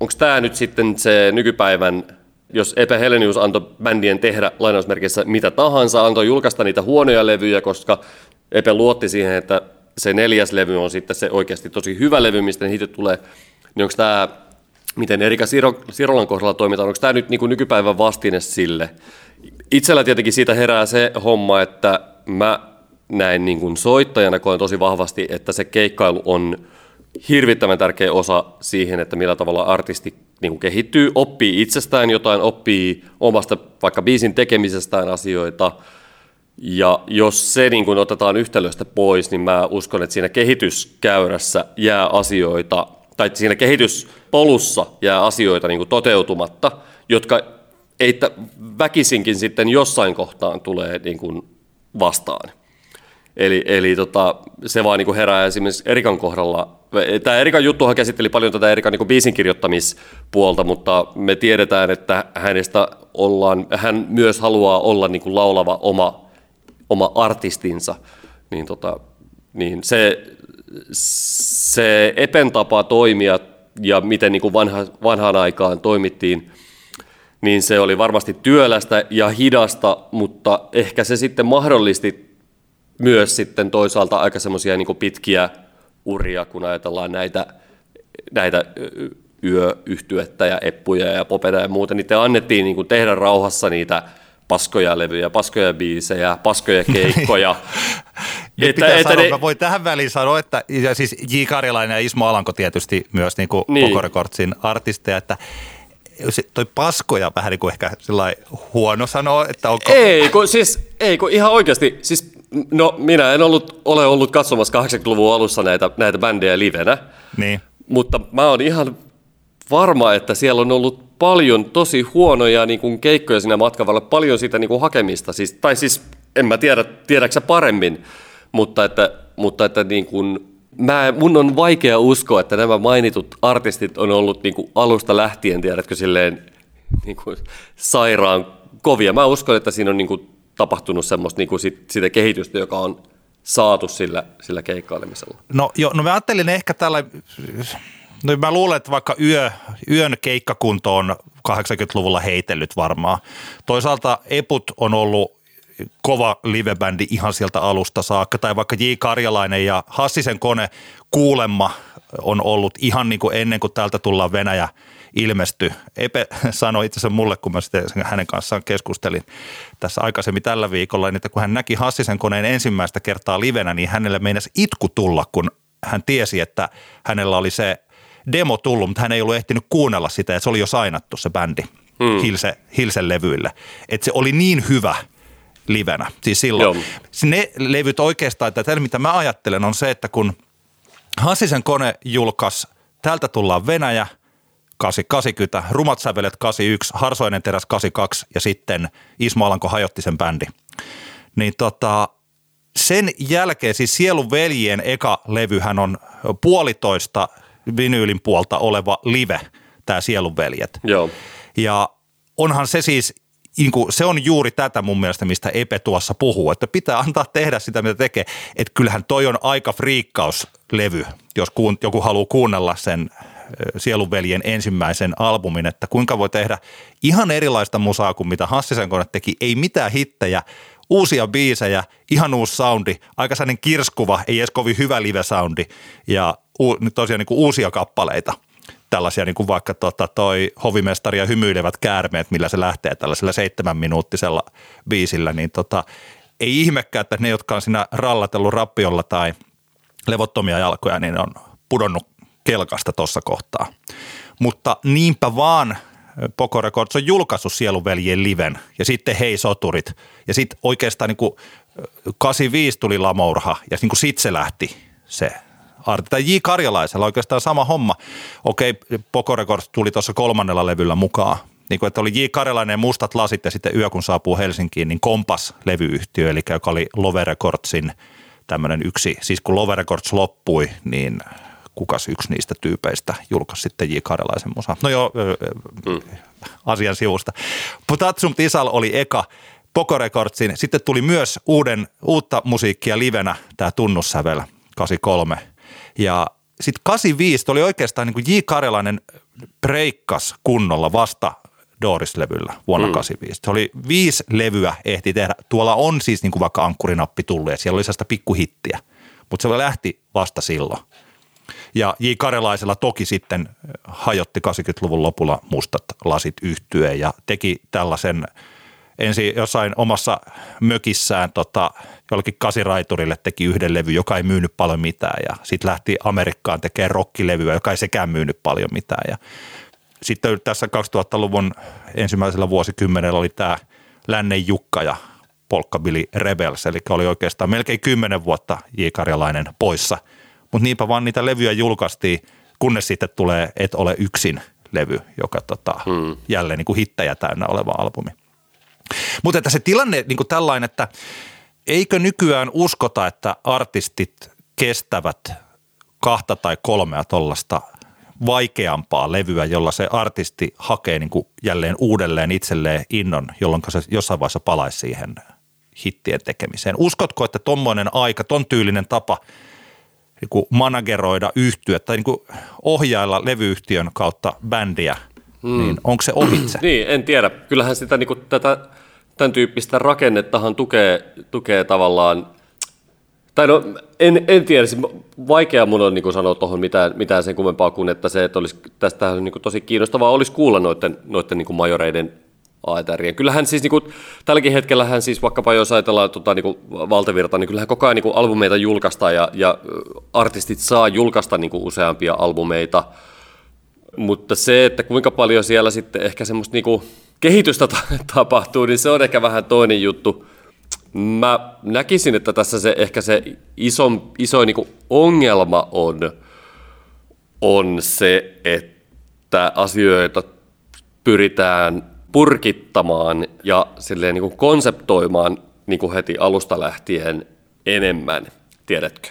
Onko tämä nyt sitten se nykypäivän jos Epe Helenius antoi bändien tehdä lainausmerkeissä mitä tahansa, antoi julkaista niitä huonoja levyjä, koska Epe luotti siihen, että se neljäs levy on sitten se oikeasti tosi hyvä levy, mistä hitit tulee, niin onko tämä, miten Erika Siro, Sirolan kohdalla toimitaan, onko tämä nyt niin kuin nykypäivän vastine sille? Itsellä tietenkin siitä herää se homma, että mä näin niin kuin soittajana koen tosi vahvasti, että se keikkailu on hirvittävän tärkeä osa siihen, että millä tavalla artisti niin kuin kehittyy, oppii itsestään jotain, oppii omasta vaikka biisin tekemisestään asioita. Ja jos se niin kuin otetaan yhtälöstä pois, niin mä uskon, että siinä kehityskäyrässä jää asioita, tai siinä kehityspolussa jää asioita niin kuin toteutumatta, jotka ei väkisinkin sitten jossain kohtaan tulee niin kuin vastaan. Eli, eli tota, se vaan niin herää esimerkiksi Erikan kohdalla. Tämä Erikan juttuhan käsitteli paljon tätä Erikan niin biisin kirjoittamispuolta, mutta me tiedetään, että hänestä ollaan, hän myös haluaa olla niin kuin laulava oma, oma artistinsa. Niin, tota, niin se, se Epen tapa toimia ja miten niin kuin vanha, vanhaan aikaan toimittiin, niin se oli varmasti työlästä ja hidasta, mutta ehkä se sitten mahdollisti myös sitten toisaalta aika semmoisia niin pitkiä uria, kun ajatellaan näitä, näitä yöyhtyettä ja eppuja ja popeda ja muuta, niin te annettiin niin kuin tehdä rauhassa niitä paskoja levyjä, paskoja biisejä, paskoja keikkoja. Nyt Että- pitää että sanoa, ne- mä voin tähän väliin sanoa, että ja siis J. Karjalainen ja Ismo Alanko tietysti myös niin kuin Niin. Poco Recordsin artisteja, että se, toi paskoja vähän niin kuin ehkä huono sanoa, että onko... Ei, kun siis, ei, kun ihan oikeasti, siis, no minä en ollut, ole ollut katsomassa 80-luvun alussa näitä, näitä bändejä livenä, Niin. mutta mä oon ihan varma, että siellä on ollut paljon tosi huonoja niin kuin keikkoja siinä matkan varrella, paljon sitä niin kuin hakemista, siis, tai siis en mä tiedä, tiedäksä paremmin, mutta että, mutta että niin kuin, mä, mun on vaikea uskoa, että nämä mainitut artistit on ollut niin kuin alusta lähtien, tiedätkö, silleen niin kuin sairaan kovia. Mä uskon, että siinä on niin kuin tapahtunut semmoista niin kuin sit, sitä kehitystä, joka on saatu sillä, sillä keikkailemisella. No, jo, no mä ajattelin ehkä tällä, no mä luulen, että vaikka yö, yön keikkakunto on 80-luvulla heitellyt varmaan. Toisaalta Eput on ollut kova livebändi ihan sieltä alusta saakka, tai vaikka J. Karjalainen ja Hassisen kone kuulemma on ollut ihan niin kuin ennen kuin täältä tullaan Venäjä ilmesty. Epe sanoi itse asiassa mulle, kun mä sitten hänen kanssaan keskustelin tässä aikaisemmin tällä viikolla, niin että kun hän näki Hassisen koneen ensimmäistä kertaa livenä, niin hänelle meinasi itku tulla, kun hän tiesi, että hänellä oli se demo tullut, mutta hän ei ollut ehtinyt kuunnella sitä, että se oli jo sainattu se bändi hmm. Hilse, Hilsen levyille. Että se oli niin hyvä livenä, siis silloin. Joo. Ne levyt oikeastaan, että tällä mitä mä ajattelen on se, että kun Hassisen kone julkaisi Täältä tullaan Venäjä 80, Rumat sävelet 81, Harsoinen teräs 82 ja sitten Ismo Alanko hajotti sen bändi. Niin tota, sen jälkeen siis Sielun veljien eka levyhän on puolitoista vinyylin puolta oleva live, tämä Sielun veljet. Joo. Ja onhan se siis, niin kuin, se on juuri tätä mun mielestä, mistä Epe tuossa puhuu, että pitää antaa tehdä sitä, mitä tekee. Että kyllähän toi on aika friikkauslevy, jos kuun, joku haluaa kuunnella sen Sielunveljen ensimmäisen albumin, että kuinka voi tehdä ihan erilaista musaa kuin mitä Hassisen kone teki, ei mitään hittejä, uusia biisejä, ihan uusi soundi, aika sellainen kirskuva, ei edes kovin hyvä live-soundi. Ja u, nyt tosiaan niin kuin uusia kappaleita. Tällaisia niin kuin vaikka tota toi hovimestari ja hymyilevät käärmeet, millä se lähtee tällaisella seitsemän minuuttisella biisillä, niin tota, ei ihmekään, että ne, jotka on siinä rallatellut rappiolla tai levottomia jalkoja, niin on pudonnut kelkasta tuossa kohtaa. Mutta niinpä vaan Poco Records on julkaissut Sieluveljien liven ja sitten Hei Soturit ja sitten oikeastaan niin kuin 85 tuli Lamourha ja niin kuin sit se lähti se arti. Tai J. Karjalaisella oikeastaan sama homma. Okei, Poco Records tuli tuossa kolmannella levyllä mukaan. Niin kuin, että oli J. Karjalainen ja Mustat lasit ja sitten Yö kun saapuu Helsinkiin, niin Kompas-levyyhtiö, eli joka oli Love Recordsin tämmöinen yksi, siis kun Love Records loppui, niin kukas yksi niistä tyypeistä julkaisi sitten J. Karjalaisen musa. No joo, mm. asian sivusta. Putatsum Tisal oli eka Poco Recordsin. Sitten tuli myös uuden, uutta musiikkia livenä, tämä Tunnussävel 83. Ja sitten 85 oli oikeastaan niin kuin J. Karjalainen breikkas kunnolla vasta Doris-levyllä vuonna mm. 85. Se oli viisi levyä ehti tehdä. Tuolla on siis niin kuin vaikka ankkurinappi tullut ja siellä oli sellaista pikkuhittiä, mutta se lähti vasta silloin. Ja J. Karjalaisella toki sitten hajotti 80-luvun lopulla mustat lasit yhtyeen ja teki tällaisen ensin jossain omassa mökissään tota, jollekin kasiraiturille teki yhden levy, joka ei myynyt paljon mitään ja sitten lähti Amerikkaan tekemään rockilevyä, joka ei sekään myynyt paljon mitään ja sitten tässä 2000-luvun ensimmäisellä vuosikymmenellä oli tämä Lännen Jukka ja Polkkabilly Rebels, eli oli oikeastaan melkein kymmenen vuotta J. Karjalainen poissa. Mutta niinpä vaan niitä levyjä julkaistiin, kunnes sitten tulee Et ole yksin levy, joka tota, hmm. jälleen niin kuin hittejä täynnä oleva albumi. Mutta että se tilanne niin kuin tällainen, että eikö nykyään uskota, että artistit kestävät kahta tai kolmea tuollaista vaikeampaa levyä, jolla se artisti hakee niin kuin jälleen uudelleen itselleen innon, jolloin se jossain vaiheessa palaisi siihen hittien tekemiseen. Uskotko, että tuommoinen aika, ton tyylinen tapa niin kuin manageroida yhtyä tai niin kuin ohjailla levyyhtiön kautta bändiä, mm. niin onko se ohitse? Niin, en tiedä. Kyllähän sitä niin kuin, tätä, tämän tyyppistä rakennettahan tukee, tukee tavallaan, tai no en, en tiedä, siis vaikea mun on niin sanoa tuohon mitään, mitään sen kummempaa kuin, että se, että olisi, tästä on niin tosi kiinnostavaa olisi kuulla noiden, noiden niin majoreiden AETRien. Kyllähän siis niin kuin, tälläkin hetkellä hän siis vaikkapa jos ajatellaan tota, niin kuin valtavirta, niin kyllähän koko ajan niin kuin albumeita julkaistaan ja, ja artistit saa julkaista niin kuin useampia albumeita, mutta se, että kuinka paljon siellä sitten ehkä semmoista niin kuin kehitystä tapahtuu, niin se on ehkä vähän toinen juttu. Mä näkisin, että tässä se ehkä se iso, iso niin kuin ongelma on, on se, että asioita pyritään purkittamaan ja silleen niin kuin konseptoimaan niin kuin heti alusta lähtien enemmän, tiedätkö?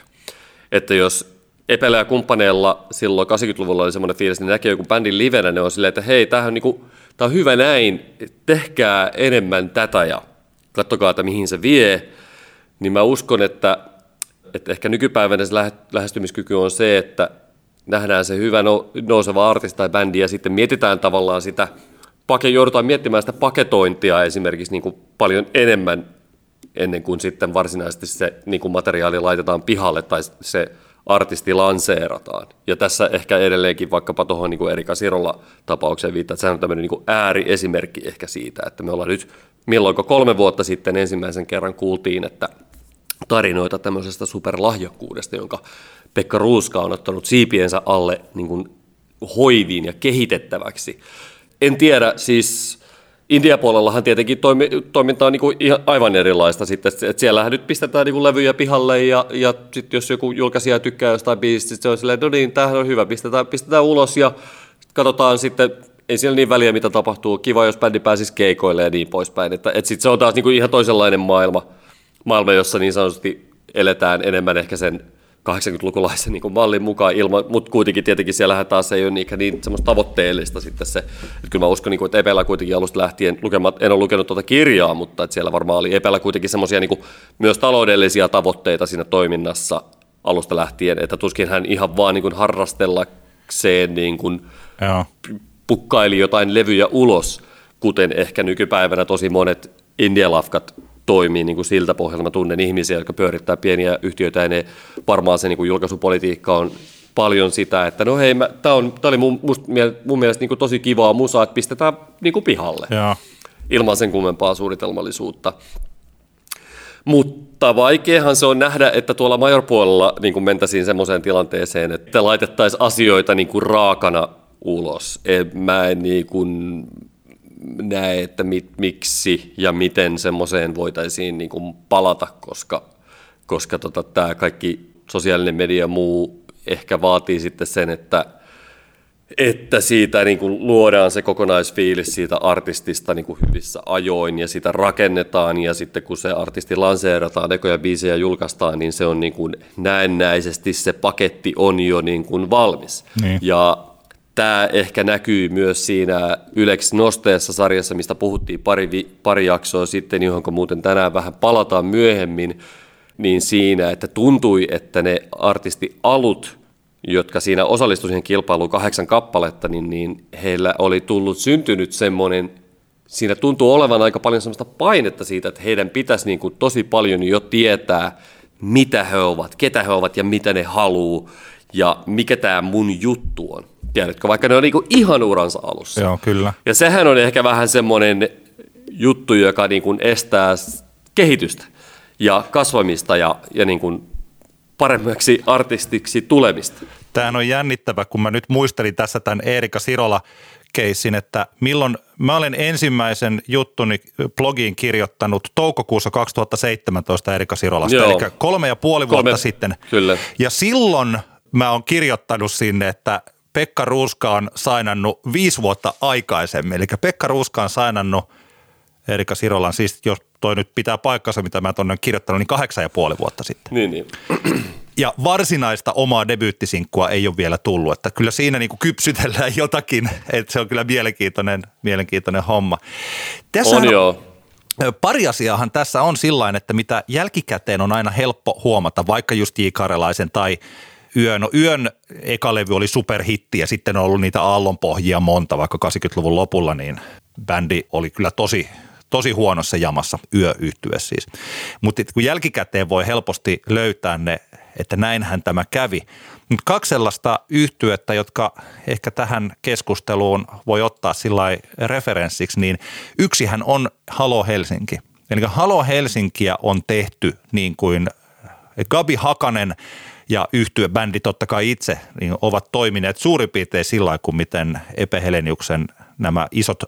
Että jos Epellä ja kumppaneilla silloin 80-luvulla oli semmoinen fiilis, niin näkee joku bändin livenä, ne on silleen, että hei, tämähän on, niin kuin, tämä on hyvä näin, tehkää enemmän tätä ja katsokaa, että mihin se vie. Niin mä uskon, että, että ehkä nykypäivänä se lähestymiskyky on se, että nähdään se hyvä nouseva artisti tai bändi ja sitten mietitään tavallaan sitä pake, joudutaan miettimään sitä paketointia esimerkiksi niin kuin paljon enemmän ennen kuin sitten varsinaisesti se niin kuin materiaali laitetaan pihalle tai se artisti lanseerataan. Ja tässä ehkä edelleenkin vaikkapa tuohon niin Erika Sirolla tapaukseen viittaa, että sehän on tämmöinen niin ääriesimerkki ehkä siitä, että me ollaan nyt, milloinko kolme vuotta sitten ensimmäisen kerran kuultiin, että tarinoita tämmöisestä superlahjakkuudesta, jonka Pekka Ruuska on ottanut siipiensä alle niin kuin hoiviin ja kehitettäväksi. En tiedä, siis India-puolellahan tietenkin toimi, toiminta on niin kuin ihan, aivan erilaista sitten, että siellähän nyt pistetään niin kuin levyjä pihalle ja, ja sitten jos joku julkaisija tykkää jostain biisistä, se on silleen, no niin, tämähän on hyvä, pistetään, pistetään ulos ja katsotaan sitten, ei siellä niin väliä mitä tapahtuu, kiva jos bändi pääsisi keikoille ja niin poispäin, että, että sitten se on taas niin kuin ihan toisenlainen maailma, maailma, jossa niin sanotusti eletään enemmän ehkä sen 80-lukulaisen niin mallin mukaan, ilman, mutta kuitenkin tietenkin siellähän taas ei ole niin, niin semmoista tavoitteellista sitten se, että kyllä mä uskon, niin kuin, että Epellä kuitenkin alusta lähtien, lukemat, en ole lukenut tuota kirjaa, mutta että siellä varmaan oli Epellä kuitenkin semmoisia niin myös taloudellisia tavoitteita siinä toiminnassa alusta lähtien, että tuskin hän ihan vaan niin kuin harrastellakseen niin kuin Joo. pukkaili jotain levyjä ulos, kuten ehkä nykypäivänä tosi monet indialafkat toimii niin kuin siltä pohjalta. Mä tunnen ihmisiä, jotka pyörittää pieniä yhtiöitä ja ne, varmaan se niin kuin julkaisupolitiikka on paljon sitä, että no hei, tämä oli mun, must, mun mielestä niin kuin tosi kivaa musaa, että pistetään niin kuin pihalle ja. ilman sen kummempaa suunnitelmallisuutta. Mutta vaikeahan se on nähdä, että tuolla majorpuolella niin kuin mentäisiin semmoiseen tilanteeseen, että laitettaisiin asioita niin kuin raakana ulos. Mä en niin kuin näe, että mit, miksi ja miten semmoiseen voitaisiin niin kuin palata, koska, koska tota, tämä kaikki sosiaalinen media ja muu ehkä vaatii sitten sen, että, että siitä niin kuin luodaan se kokonaisfiilis siitä artistista niin kuin hyvissä ajoin ja sitä rakennetaan ja sitten kun se artisti lanseerataan, ekoja biisejä julkaistaan, niin se on niin kuin näennäisesti se paketti on jo niin kuin valmis. Niin. Ja tämä ehkä näkyy myös siinä Ylex Nosteessa sarjassa, mistä puhuttiin pari, pari jaksoa sitten, johon muuten tänään vähän palataan myöhemmin, niin siinä, että tuntui, että ne artistialut, jotka siinä osallistuivat siihen kilpailuun kahdeksan kappaletta, niin, niin heillä oli tullut syntynyt semmoinen, siinä tuntuu olevan aika paljon semmoista painetta siitä, että heidän pitäisi niin kuin tosi paljon jo tietää, mitä he ovat, ketä he ovat ja mitä ne haluaa ja mikä tämä mun juttu on tiedätkö, vaikka ne on niinku ihan uransa alussa. Joo, kyllä. Ja sehän on ehkä vähän semmoinen juttu, joka niinku estää kehitystä ja kasvamista ja, ja niinku paremmaksi artistiksi tulemista. Tämä on jännittävä, kun mä nyt muistelin tässä tämän Eerika Sirola keissin, että milloin mä olen ensimmäisen juttuni blogiin kirjoittanut toukokuussa 2017 Erika Sirolasta, Joo. eli kolme ja puoli vuotta kolme, sitten. Kyllä. Ja silloin mä oon kirjoittanut sinne, että Pekka Ruuska on sainannut viisi vuotta aikaisemmin. Eli Pekka Ruuska on sainannut Erika Sirolan, siis jos toi nyt pitää paikkansa, mitä mä tuonne kirjoittanut, niin kahdeksan ja puoli vuotta sitten. Niin, niin. Ja varsinaista omaa debyyttisinkkua ei ole vielä tullut, että kyllä siinä niin kuin kypsytellään jotakin, että se on kyllä mielenkiintoinen, mielenkiintoinen homma. Tässä on joo. Pari asiaahan tässä on sillä että mitä jälkikäteen on aina helppo huomata, vaikka just J. Karelaisen tai Yö. No Yön eka levy oli superhitti ja sitten on ollut niitä aallonpohjia monta, vaikka 80-luvun lopulla, niin bändi oli kyllä tosi, tosi huonossa jamassa, yö siis. Mutta kun jälkikäteen voi helposti löytää ne että näinhän tämä kävi. Mutta kaksi sellaista yhtyettä, jotka ehkä tähän keskusteluun voi ottaa sillä referenssiksi, niin yksihän on Halo Helsinki. Eli Halo Helsinkiä on tehty niin kuin Gabi Hakanen ja yhtyebändi totta kai itse niin ovat toimineet suurin piirtein sillä kuin miten Epe Heleniuksen nämä isot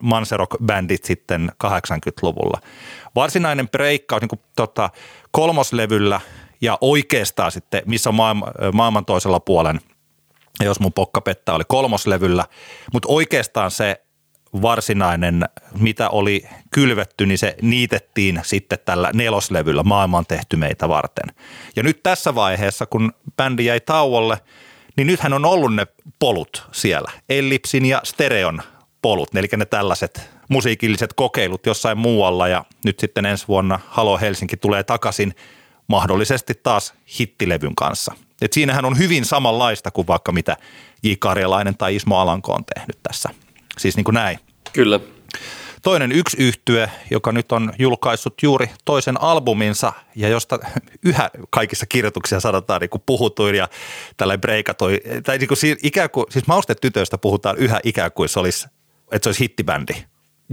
Manserok-bändit sitten 80-luvulla. Varsinainen breikkaus niin tota, kolmoslevyllä ja oikeastaan sitten, missä on maailma, maailman toisella puolen, jos mun pokka pettää, oli kolmoslevyllä, mutta oikeastaan se varsinainen, mitä oli kylvetty, niin se niitettiin sitten tällä neloslevyllä maailman tehty meitä varten. Ja nyt tässä vaiheessa, kun bändi jäi tauolle, niin nythän on ollut ne polut siellä, ellipsin ja stereon polut, eli ne tällaiset musiikilliset kokeilut jossain muualla ja nyt sitten ensi vuonna Halo Helsinki tulee takaisin mahdollisesti taas hittilevyn kanssa. Et siinähän on hyvin samanlaista kuin vaikka mitä J. Karjalainen tai Ismo Alanko on tehnyt tässä. Siis niin kuin näin. Kyllä. Toinen yksi yhtye, joka nyt on julkaissut juuri toisen albuminsa ja josta yhä kaikissa kirjoituksissa sanotaan niin kuin puhutuin ja tällä breikatoi, tai niin kuin ikään kuin, siis maustetytöistä puhutaan yhä ikään kuin se olisi, että se olisi hittibändi.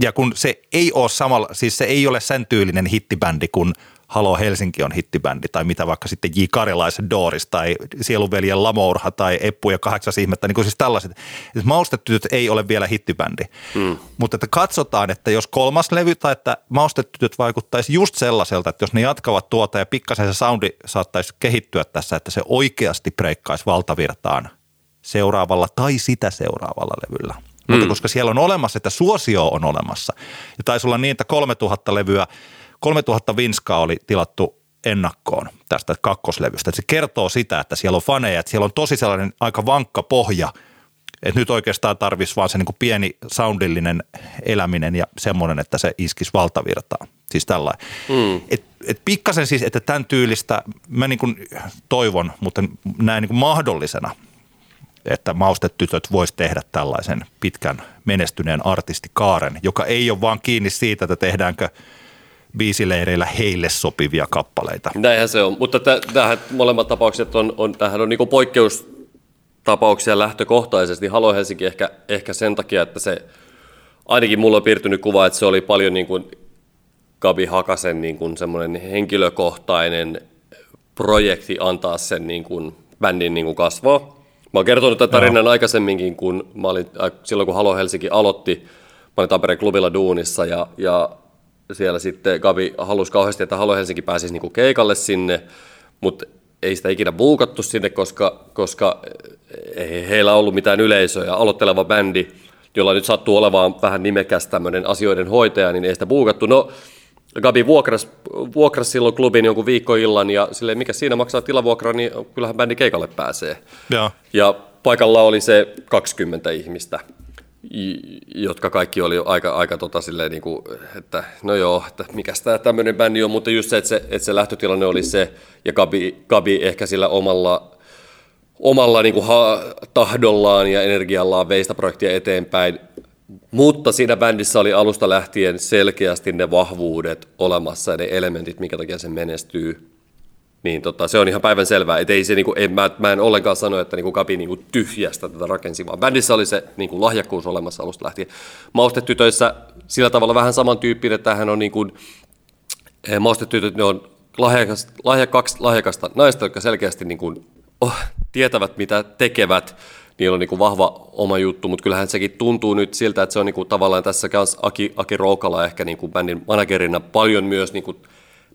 Ja kun se ei ole samalla, siis se ei ole sen tyylinen hittibändi kuin Halo Helsinki on hittibändi tai mitä vaikka sitten J. Karjalaisen Doris tai Sieluveljen Lamourha tai Eppu ja kahdeksas ihmettä, niin kuin siis tällaiset. Siis Maustetytöt ei ole vielä hittibändi, mm. mutta että katsotaan, että jos kolmas levy tai että Maustetytöt vaikuttaisi just sellaiselta, että jos ne jatkavat tuota ja pikkasen se soundi saattaisi kehittyä tässä, että se oikeasti breikkaisi valtavirtaan seuraavalla tai sitä seuraavalla levyllä. Mm. Mutta koska siellä on olemassa, että suosio on olemassa ja taisi olla niin, että 3000 levyä 3000 vinskaa oli tilattu ennakkoon tästä kakkoslevystä. Että se kertoo sitä, että siellä on faneja, että siellä on tosi sellainen aika vankka pohja, että nyt oikeastaan tarvitsisi vaan se niin pieni soundillinen eläminen ja semmoinen, että se iskisi valtavirtaan. Siis tällainen. Mm. Et, et pikkasen siis, että tämän tyylistä mä niin kuin toivon, mutta näin niin kuin mahdollisena, että maustetytöt voisi tehdä tällaisen pitkän menestyneen artistikaaren, joka ei ole vaan kiinni siitä, että tehdäänkö – biisileireillä heille sopivia kappaleita. Näinhän se on, mutta tämähän molemmat tapaukset on, on tämähän on niin poikkeustapauksia lähtökohtaisesti. Halo Helsinki ehkä, ehkä sen takia, että se, ainakin mulla on piirtynyt kuva, että se oli paljon niin kuin Gabi Hakasen niin kuin semmoinen henkilökohtainen projekti antaa sen niin kuin bändin niin kuin kasvaa. Mä oon kertonut tämän tarinan Joo. aikaisemminkin, kun mä olin, äh, silloin kun Halo Helsinki aloitti, mä olin Tampereen klubilla duunissa ja, ja siellä sitten Gavi halusi kauheasti, että Halo Helsinki pääsisi niinku keikalle sinne, mutta ei sitä ikinä buukattu sinne, koska, koska ei heillä ollut mitään yleisöä. Aloitteleva bändi, jolla nyt sattuu olemaan vähän nimekäs tämmöinen asioiden hoitaja, niin ei sitä buukattu. No, Gabi vuokras, vuokras silloin klubin jonkun viikkoillan ja silleen, mikä siinä maksaa tilavuokra, niin kyllähän bändi keikalle pääsee. Ja, ja paikalla oli se 20 ihmistä jotka kaikki oli aika, aika tota silleen niin kuin, että no joo, että mikä tämä tämmöinen bändi on, mutta just se, että se, että se lähtötilanne oli se, ja Gabi, Gabi ehkä sillä omalla, omalla niin kuin ha, tahdollaan ja energiallaan veistä projektia eteenpäin, mutta siinä bändissä oli alusta lähtien selkeästi ne vahvuudet olemassa ja ne elementit, mikä takia se menestyy. Niin tota, se on ihan päivän selvää, että ei se, niinku, en, mä, mä en ollenkaan sano, että niinku Gabi niinku tyhjästä tätä rakensi, vaan bändissä oli se niinku lahjakkuus olemassa alusta lähtien. Maustetytöissä sillä tavalla vähän samantyyppinen, että hän on niinku, eh, maustetytöt, ne on lahjakasta, lahjakaksi lahjakasta naista, jotka selkeästi niinku, oh, tietävät, mitä tekevät, niillä on niin kuin vahva oma juttu, mutta kyllähän sekin tuntuu nyt siltä, että se on niin kuin tavallaan tässä kanssa Aki, Aki Roukala ehkä niin kuin bändin managerina paljon myös niin kuin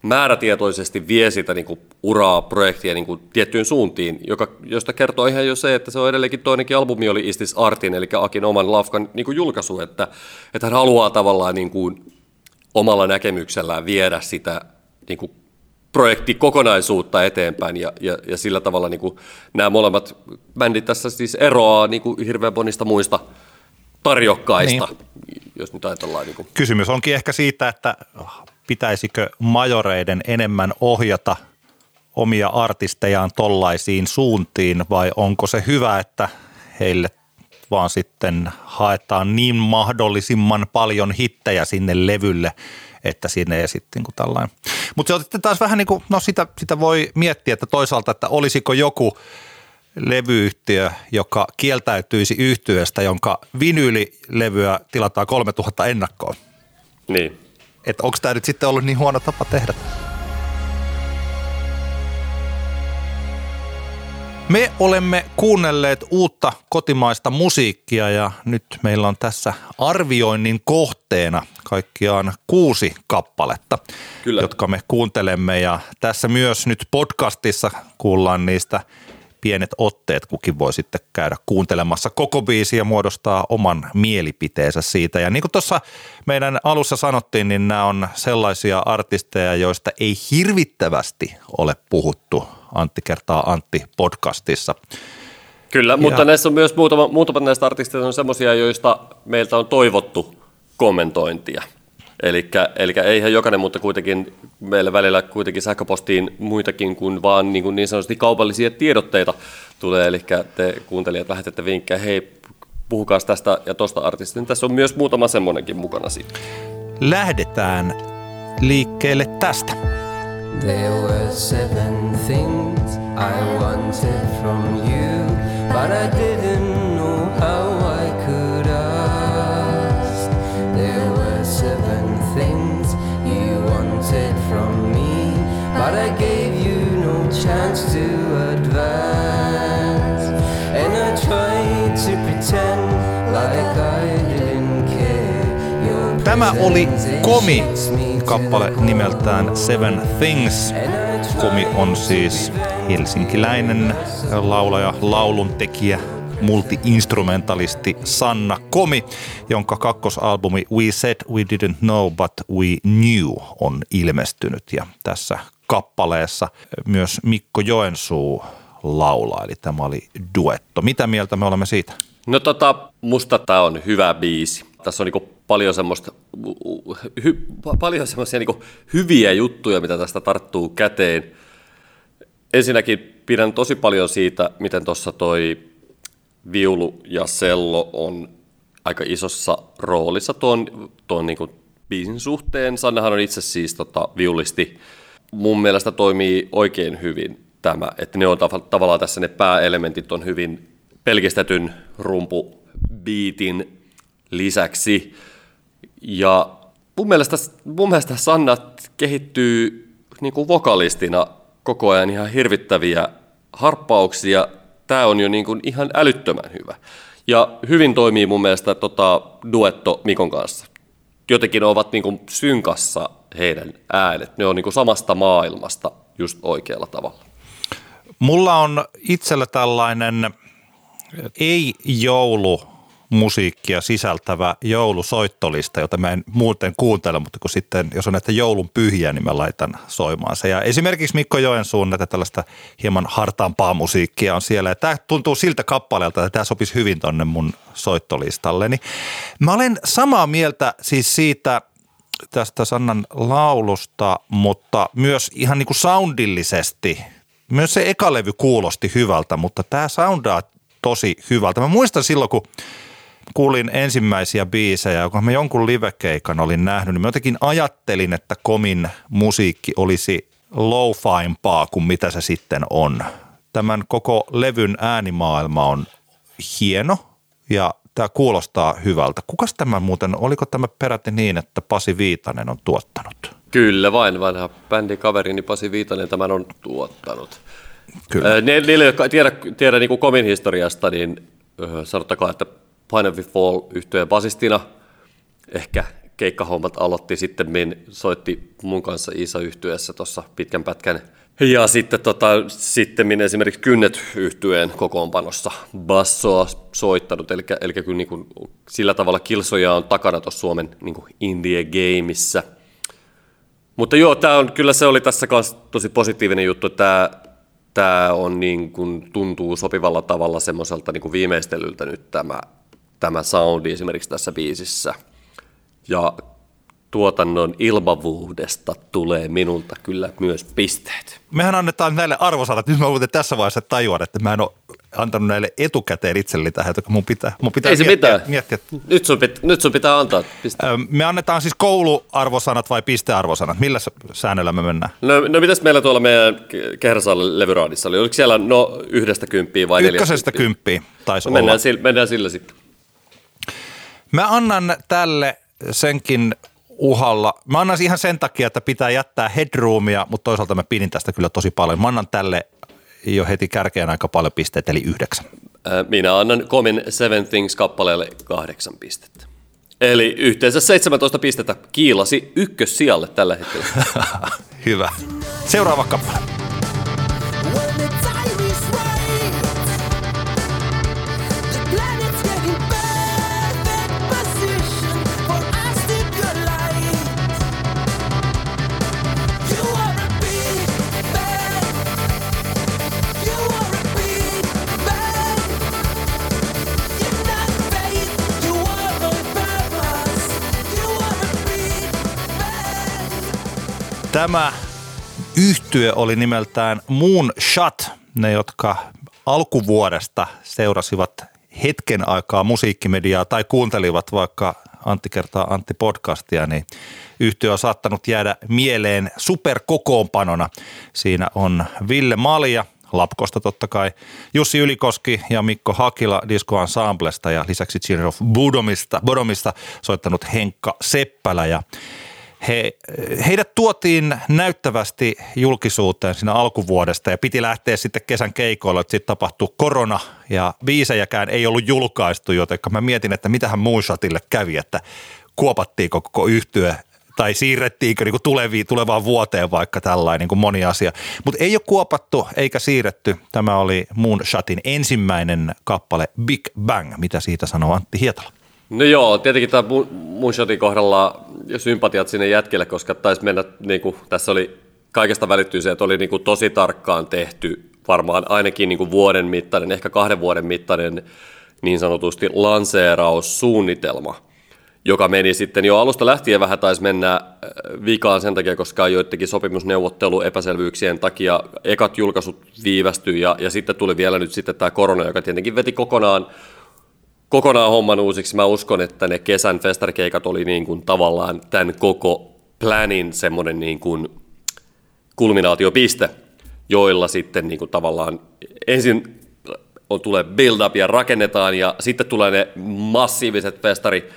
määrätietoisesti vie sitä niin kuin uraa, projektia niin kuin tiettyyn suuntiin, joka, josta kertoo ihan jo se, että se on edelleenkin toinenkin albumi oli Istis Artin, eli Akin oman Lafkan niin kuin julkaisu, että, että hän haluaa tavallaan niin kuin omalla näkemyksellään viedä sitä niin kuin projektikokonaisuutta eteenpäin ja, ja, ja sillä tavalla niin kuin nämä molemmat bändit tässä siis eroaa niin kuin hirveän monista muista tarjokkaista, niin. jos nyt ajatellaan. Niin kuin. Kysymys onkin ehkä siitä, että pitäisikö majoreiden enemmän ohjata omia artistejaan tollaisiin suuntiin vai onko se hyvä, että heille vaan sitten haetaan niin mahdollisimman paljon hittejä sinne levylle, että sinne ei sitten niin tällainen. Mutta se on sitten taas vähän niin kuin, no sitä, sitä voi miettiä, että toisaalta, että olisiko joku levyyhtiö, joka kieltäytyisi yhtyöstä, jonka vinyylilevyä tilataan 3000 ennakkoon. Niin. Että onko tämä nyt sitten ollut niin huono tapa tehdä? Me olemme kuunnelleet uutta kotimaista musiikkia ja nyt meillä on tässä arvioinnin kohteena kaikkiaan kuusi kappaletta, Kyllä. jotka me kuuntelemme ja tässä myös nyt podcastissa kuullaan niistä pienet otteet, kukin voi sitten käydä kuuntelemassa koko biisi ja muodostaa oman mielipiteensä siitä. Ja niin kuin tuossa meidän alussa sanottiin, niin nämä on sellaisia artisteja, joista ei hirvittävästi ole puhuttu Antti kertaa Antti podcastissa. Kyllä, mutta näissä on myös muutama, muutama näistä artisteista on semmoisia, joista meiltä on toivottu kommentointia. Eli eihän jokainen, mutta kuitenkin meillä välillä kuitenkin sähköpostiin muitakin kuin vaan niin, kuin niin sanotusti kaupallisia tiedotteita tulee. Eli te kuuntelijat lähetätte vinkkejä, hei puhukaa tästä ja tosta artistista. Tässä on myös muutama semmoinenkin mukana siinä. Lähdetään liikkeelle tästä. There were seven things I wanted from you, but I didn't know how but I gave you no chance to advance. And I tried to pretend like I didn't care. Tämä oli Komi kappale nimeltään Seven Things. Komi on siis helsinkiläinen laulaja, lauluntekijä, multi-instrumentalisti Sanna Komi, jonka kakkosalbumi We Said We Didn't Know But We Knew on ilmestynyt. Ja tässä kappaleessa myös Mikko Joensuu laulaa, eli tämä oli duetto. Mitä mieltä me olemme siitä? No tota, musta tämä on hyvä biisi. Tässä on niinku paljon semmoista, hy, paljon semmoisia niin hyviä juttuja, mitä tästä tarttuu käteen. Ensinnäkin pidän tosi paljon siitä, miten tuossa toi viulu ja sello on aika isossa roolissa tuon, tuon niin kuin biisin suhteen. Sannahan on itse siis tota, viulisti. Mun mielestä toimii oikein hyvin tämä, että ne on tav- tavallaan tässä ne pääelementit on hyvin pelkistetyn rumpubiitin lisäksi ja mun mielestä, mun mielestä Sanna kehittyy niin kuin vokalistina koko ajan ihan hirvittäviä harppauksia. Tämä on jo niin kuin ihan älyttömän hyvä. Ja hyvin toimii mun mielestä tota, duetto Mikon kanssa. Jotenkin ovat niin kuin synkassa heidän äänet. Ne on niin kuin samasta maailmasta just oikealla tavalla. Mulla on itsellä tällainen ei-joulu musiikkia sisältävä joulusoittolista, jota mä en muuten kuuntele, mutta kun sitten, jos on näitä joulun pyhiä, niin mä laitan soimaan se. Ja esimerkiksi Mikko Joensuun näitä tällaista hieman hartaampaa musiikkia on siellä. Ja tämä tuntuu siltä kappaleelta, että tämä sopisi hyvin tonne mun soittolistalle. Niin mä olen samaa mieltä siis siitä, tästä Sannan laulusta, mutta myös ihan niin kuin soundillisesti. Myös se ekalevy kuulosti hyvältä, mutta tämä soundaa tosi hyvältä. Mä muistan silloin, kun kuulin ensimmäisiä biisejä, kun mä jonkun livekeikan olin nähnyt, niin mä jotenkin ajattelin, että Komin musiikki olisi low kuin mitä se sitten on. Tämän koko levyn äänimaailma on hieno ja tämä kuulostaa hyvältä. Kukas tämä muuten, oliko tämä peräti niin, että Pasi Viitanen on tuottanut? Kyllä vain, vanha bändikaverini Pasi Viitanen tämän on tuottanut. Kyllä. Niille, jotka tiedä, tiedä niin kuin Komin historiasta, niin sanottakaa, että Pine of Fall yhtyeen basistina. Ehkä keikkahommat aloitti sitten, min soitti mun kanssa Iisa yhtyessä tuossa pitkän pätkän. Ja sitten, tota, sitten esimerkiksi Kynnet yhtyeen kokoonpanossa bassoa soittanut, eli, eli kyllä niin kuin, sillä tavalla kilsoja on takana tuossa Suomen niin indie gameissa. Mutta joo, tämä on, kyllä se oli tässä kanssa tosi positiivinen juttu, tämä, tämä on niin kuin, tuntuu sopivalla tavalla semmoiselta niin kuin viimeistelyltä nyt tämä tämä soundi esimerkiksi tässä biisissä. Ja tuotannon ilmavuudesta tulee minulta kyllä myös pisteet. Mehän annetaan näille arvosanat. Nyt mä muuten tässä vaiheessa tajuan, että mä en ole antanut näille etukäteen itselleni tähän, että mun pitää, mun pitää Ei se miettiä, mitään. miettiä. Nyt sun, pit, nyt sun pitää antaa. Piste. Me annetaan siis kouluarvosanat vai pistearvosanat? Millä säännöllä me mennään? No, no mitäs meillä tuolla meidän Kehräsaalle levyraadissa oli? Oliko siellä no yhdestä kymppiä vai neljästä Ykkösestä kymppiä taisi No, olla. mennään, sillä, mennään sillä sitten. Mä annan tälle senkin uhalla. Mä annan ihan sen takia, että pitää jättää headroomia, mutta toisaalta mä pidin tästä kyllä tosi paljon. Mä annan tälle jo heti kärkeen aika paljon pisteitä, eli yhdeksän. Minä annan Comin Seven Things-kappaleelle kahdeksan pistettä. Eli yhteensä 17 pistettä kiilasi ykkössijalle tällä hetkellä. Hyvä. Seuraava kappale. Tämä yhtye oli nimeltään Moon Shot. Ne, jotka alkuvuodesta seurasivat hetken aikaa musiikkimediaa tai kuuntelivat vaikka Antti kertaa Antti podcastia, niin yhtye on saattanut jäädä mieleen superkokoonpanona. Siinä on Ville Malja, Lapkosta totta kai, Jussi Ylikoski ja Mikko Hakila Disco Ensemblesta ja lisäksi Children of Bodomista, Bodomista soittanut Henkka Seppälä ja he, heidät tuotiin näyttävästi julkisuuteen siinä alkuvuodesta ja piti lähteä sitten kesän keikoilla, että sitten tapahtui korona ja biisejäkään ei ollut julkaistu, joten mä mietin, että mitähän Moonshotille kävi, että kuopattiinko koko yhtyö tai siirrettiinkö niin tuleviin, tulevaan vuoteen vaikka tällainen niin kuin moni asia. Mutta ei ole kuopattu eikä siirretty. Tämä oli Moonshotin ensimmäinen kappale Big Bang. Mitä siitä sanoo Antti Hietala? No joo, tietenkin tämä Moonshotin kohdalla sympatiat sinne jätkille, koska taisi mennä, niin kuin, tässä oli kaikesta välittyy se, että oli niin kuin, tosi tarkkaan tehty varmaan ainakin niin kuin, vuoden mittainen, ehkä kahden vuoden mittainen niin sanotusti lanseeraussuunnitelma, joka meni sitten jo alusta lähtien vähän taisi mennä äh, vikaan sen takia, koska joidenkin sopimusneuvottelu epäselvyyksien takia ekat julkaisut viivästyi ja, ja sitten tuli vielä nyt sitten tämä korona, joka tietenkin veti kokonaan kokonaan homman uusiksi. Mä uskon, että ne kesän festarikeikat oli niin kuin tavallaan tämän koko planin semmoinen niin kuin kulminaatiopiste, joilla sitten niin kuin tavallaan ensin on, tulee build up ja rakennetaan ja sitten tulee ne massiiviset festari,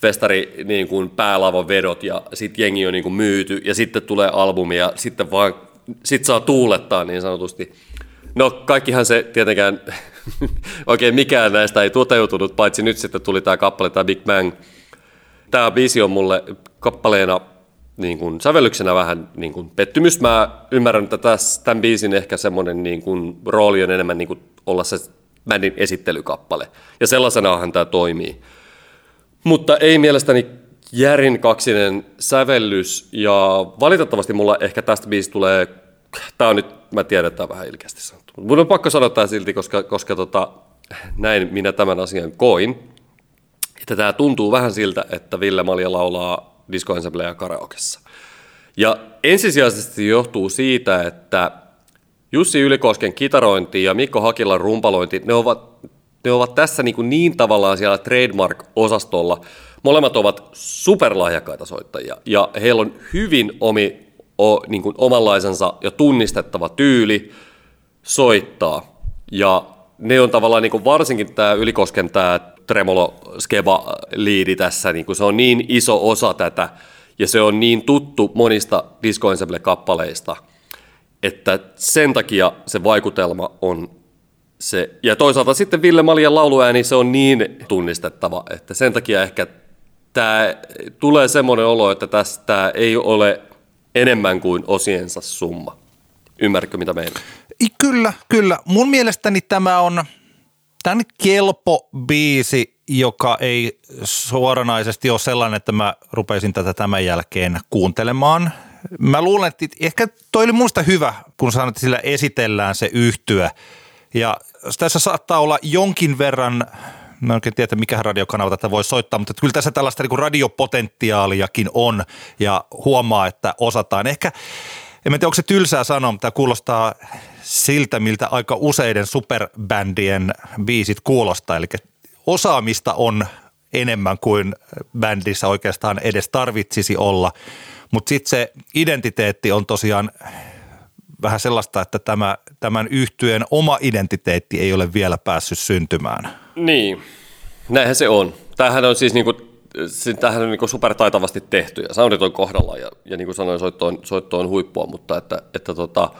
festari niin kuin päälavan vedot ja sitten jengi on niin kuin myyty ja sitten tulee albumi ja sitten vaan sit saa tuulettaa niin sanotusti. No kaikkihan se tietenkään, oikein mikään näistä ei toteutunut, paitsi nyt sitten tuli tämä kappale, tämä Big Bang. Tämä biisi on mulle kappaleena niin kuin sävellyksenä vähän niin kuin pettymys. Mä ymmärrän, että tässä, tämän biisin ehkä semmoinen niin kuin, rooli on enemmän niin kuin olla se bändin esittelykappale. Ja sellaisenahan tämä toimii. Mutta ei mielestäni järin kaksinen sävellys, ja valitettavasti mulla ehkä tästä biisistä tulee, tämä on nyt, mä tiedän, että tämä on vähän ilkeästi sanottu, mun on pakko sanoa tämä silti, koska, koska tota, näin minä tämän asian koin, että tämä tuntuu vähän siltä, että Ville Malja laulaa Disco Ensembleä karaokessa. Ja ensisijaisesti johtuu siitä, että Jussi Ylikosken kitarointi ja Mikko Hakilan rumpalointi, ne ovat, ne ovat tässä niin, kuin niin tavallaan siellä trademark-osastolla. Molemmat ovat superlahjakkaita soittajia ja heillä on hyvin omi, o, niin kuin omanlaisensa ja tunnistettava tyyli soittaa. Ja ne on tavallaan niin kuin varsinkin tämä Ylikosken tämä tremolo skeba liidi tässä, niin kuin se on niin iso osa tätä ja se on niin tuttu monista Disco Ensemble-kappaleista, että sen takia se vaikutelma on se. Ja toisaalta sitten Ville Maljan lauluääni, se on niin tunnistettava, että sen takia ehkä tämä tulee semmoinen olo, että tästä ei ole enemmän kuin osiensa summa. Ymmärrätkö mitä? I, kyllä, kyllä. Mun mielestäni tämä on tämän kelpo biisi, joka ei suoranaisesti ole sellainen, että mä rupeisin tätä tämän jälkeen kuuntelemaan. Mä luulen, että ehkä toi oli muista hyvä, kun sanoit, että sillä esitellään se yhtyä. Ja tässä saattaa olla jonkin verran, mä en tiedä, mikä radiokanava tätä voi soittaa, mutta kyllä tässä tällaista niin radiopotentiaaliakin on ja huomaa, että osataan. Ehkä en tiedä, onko se tylsää sanoa, mutta kuulostaa siltä, miltä aika useiden superbändien biisit kuulostaa. Eli osaamista on enemmän kuin bändissä oikeastaan edes tarvitsisi olla, mutta sitten se identiteetti on tosiaan vähän sellaista, että tämä, tämän yhtyeen oma identiteetti ei ole vielä päässyt syntymään. Niin, näinhän se on. Tämähän on siis niinku, se- tämähän on niinku supertaitavasti tehty ja soundit on kohdalla ja, ja niin kuin sanoin, soitto on, soitto on huippua, mutta että, että tota,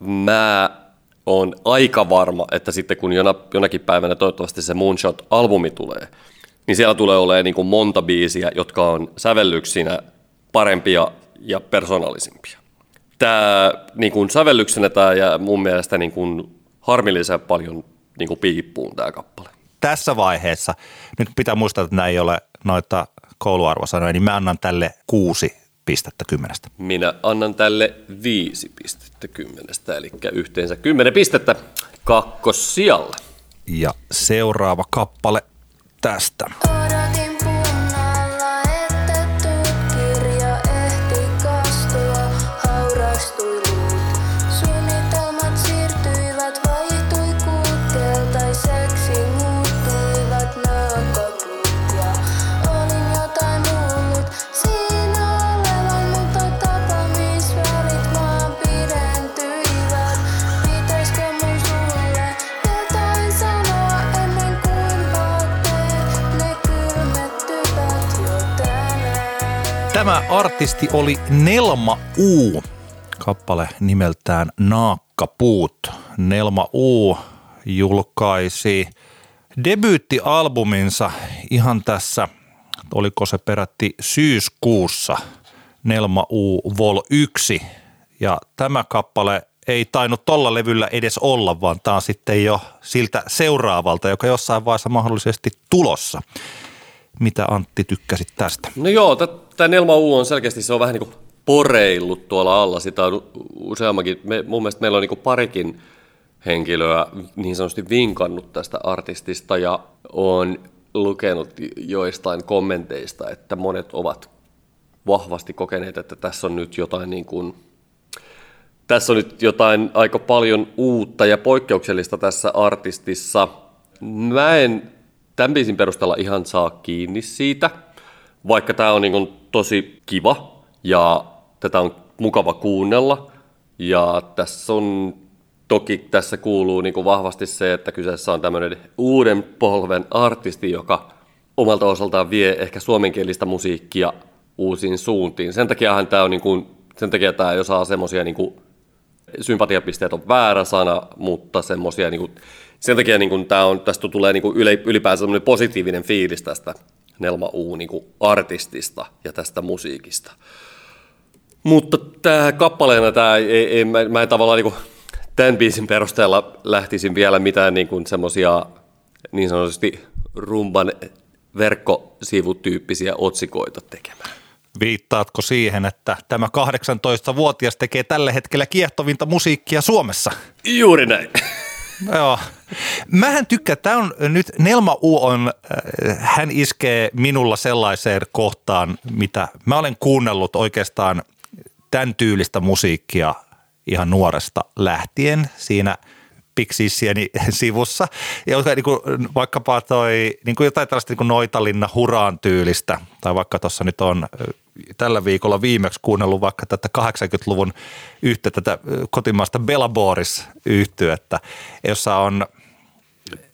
mä on aika varma, että sitten kun jona, jonakin päivänä toivottavasti se Moonshot-albumi tulee, niin siellä tulee olemaan niinku monta biisiä, jotka on sävellyksinä parempia ja persoonallisimpia. Tämä niin kuin sävellyksenä tämä ja mun mielestä niin kuin harmillisen paljon niin kuin piippuun tämä kappale. Tässä vaiheessa, nyt pitää muistaa, että nämä ei ole noita kouluarvosanoja, niin mä annan tälle kuusi pistettä kymmenestä. Minä annan tälle viisi pistettä kymmenestä, eli yhteensä kymmenen pistettä kakkossijalle. Ja seuraava kappale tästä. Odotin Tämä artisti oli Nelma U, kappale nimeltään Naakkapuut. Nelma U julkaisi debyyttialbuminsa ihan tässä, oliko se peräti syyskuussa, Nelma U Vol 1. Ja tämä kappale ei tainnut tolla levyllä edes olla, vaan tämä on sitten jo siltä seuraavalta, joka jossain vaiheessa mahdollisesti tulossa. Mitä Antti tykkäsit tästä? No joo, tämä Nelma U on selkeästi, se on vähän niin kuin poreillut tuolla alla. Sitä on useammakin, me, mun mielestä meillä on niin parikin henkilöä niin sanotusti vinkannut tästä artistista ja on lukenut joistain kommenteista, että monet ovat vahvasti kokeneet, että tässä on nyt jotain niin kuin, tässä on nyt jotain aika paljon uutta ja poikkeuksellista tässä artistissa. Mä en tämän biisin perusteella ihan saa kiinni siitä, vaikka tämä on niin kuin tosi kiva ja tätä on mukava kuunnella. Ja tässä on, toki tässä kuuluu niin kuin vahvasti se, että kyseessä on tämmöinen uuden polven artisti, joka omalta osaltaan vie ehkä suomenkielistä musiikkia uusiin suuntiin. Sen takiahan tämä on niin kuin, sen takia tämä ei saa semmoisia niin sympatiapisteet on väärä sana, mutta semmoisia, niin sen takia niin kuin, tää on, tästä tulee niin kuin ylipäänsä semmoinen positiivinen fiilis tästä Nelma U niin kuin artistista ja tästä musiikista. Mutta tämä kappaleena, tää, ei, ei, mä, mä en tavallaan niin kuin, tämän biisin perusteella lähtisin vielä mitään niin kuin semmoisia niin sanotusti rumban verkkosivutyyppisiä otsikoita tekemään. Viittaatko siihen, että tämä 18-vuotias tekee tällä hetkellä kiehtovinta musiikkia Suomessa? Juuri näin. Joo. Mähän tykkään, tämä on nyt, Nelma U on, äh, hän iskee minulla sellaiseen kohtaan, mitä mä olen kuunnellut oikeastaan tämän musiikkia ihan nuoresta lähtien siinä Pixiesieni sivussa. Ja niin kuin, vaikkapa toi, niin kuin jotain tällaista niin kuin Noitalinna huraan tyylistä, tai vaikka tuossa nyt on ö, tällä viikolla viimeksi kuunnellut vaikka tätä 80-luvun yhtä tätä ö, kotimaista Bella Boris yhtyettä, jossa on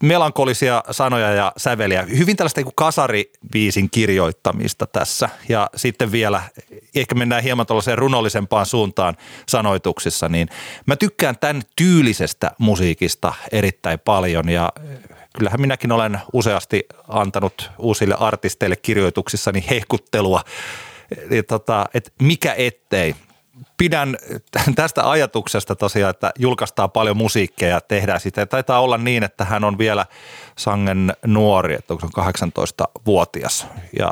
melankolisia sanoja ja säveliä. Hyvin tällaista niin kasaribiisin kirjoittamista tässä. Ja sitten vielä, ehkä mennään hieman tuollaiseen runollisempaan suuntaan sanoituksissa, niin mä tykkään tämän tyylisestä musiikista erittäin paljon ja kyllähän minäkin olen useasti antanut uusille artisteille kirjoituksissani hehkuttelua, että tota, et mikä ettei – pidän tästä ajatuksesta tosiaan, että julkaistaan paljon musiikkia ja tehdään sitä. Taitaa olla niin, että hän on vielä sangen nuori, että onko se 18-vuotias. Ja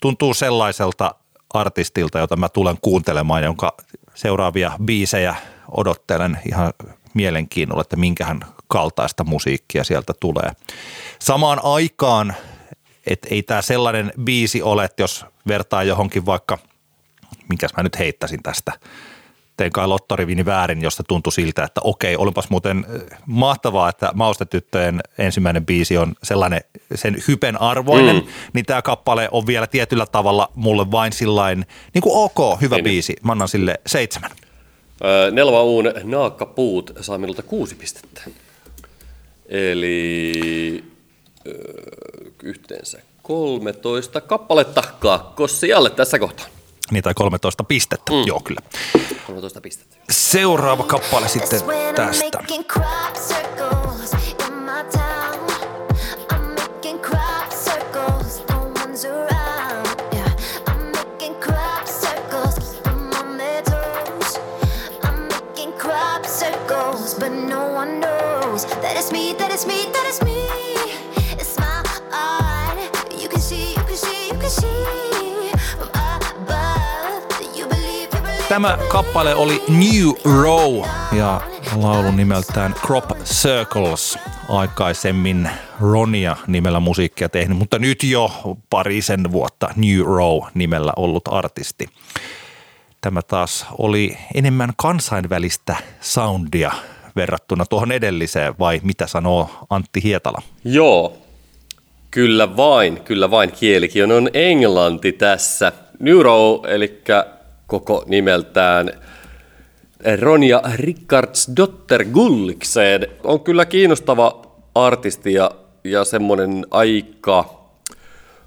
tuntuu sellaiselta artistilta, jota mä tulen kuuntelemaan, jonka seuraavia biisejä odottelen ihan mielenkiinnolla, että minkähän kaltaista musiikkia sieltä tulee. Samaan aikaan, että ei tämä sellainen biisi ole, että jos vertaa johonkin vaikka – minkäs mä nyt heittäisin tästä, tein kai lottorivini väärin, josta tuntui siltä, että okei, olipas muuten äh, mahtavaa, että Maustetyttöjen ensimmäinen biisi on sellainen sen hypen arvoinen, mm. niin tämä kappale on vielä tietyllä tavalla mulle vain sillain, niin kuin ok, hyvä Niin. biisi. Mä annan sille seitsemän. Öö, Nelva Uun Naakkapuut saa minulta kuusi pistettä. Eli yhteensä 13 kappaletta kakkossijalle tässä kohtaa. Niin tai 13 pistettä, mm. joo kyllä. 13 pistettä. Seuraava kappale sitten tästä. no but no one knows that it's me, that it's me, that it's me. Tämä kappale oli New Row ja laulun nimeltään Crop Circles. Aikaisemmin Ronia nimellä musiikkia tehnyt, mutta nyt jo parisen vuotta New Row nimellä ollut artisti. Tämä taas oli enemmän kansainvälistä soundia verrattuna tuohon edelliseen, vai mitä sanoo Antti Hietala? Joo, kyllä vain, kyllä vain. Kielikin on englanti tässä. Neuro, eli koko nimeltään Ronja Rickardsdotter Gullikseen, on kyllä kiinnostava artisti ja, ja semmoinen aika,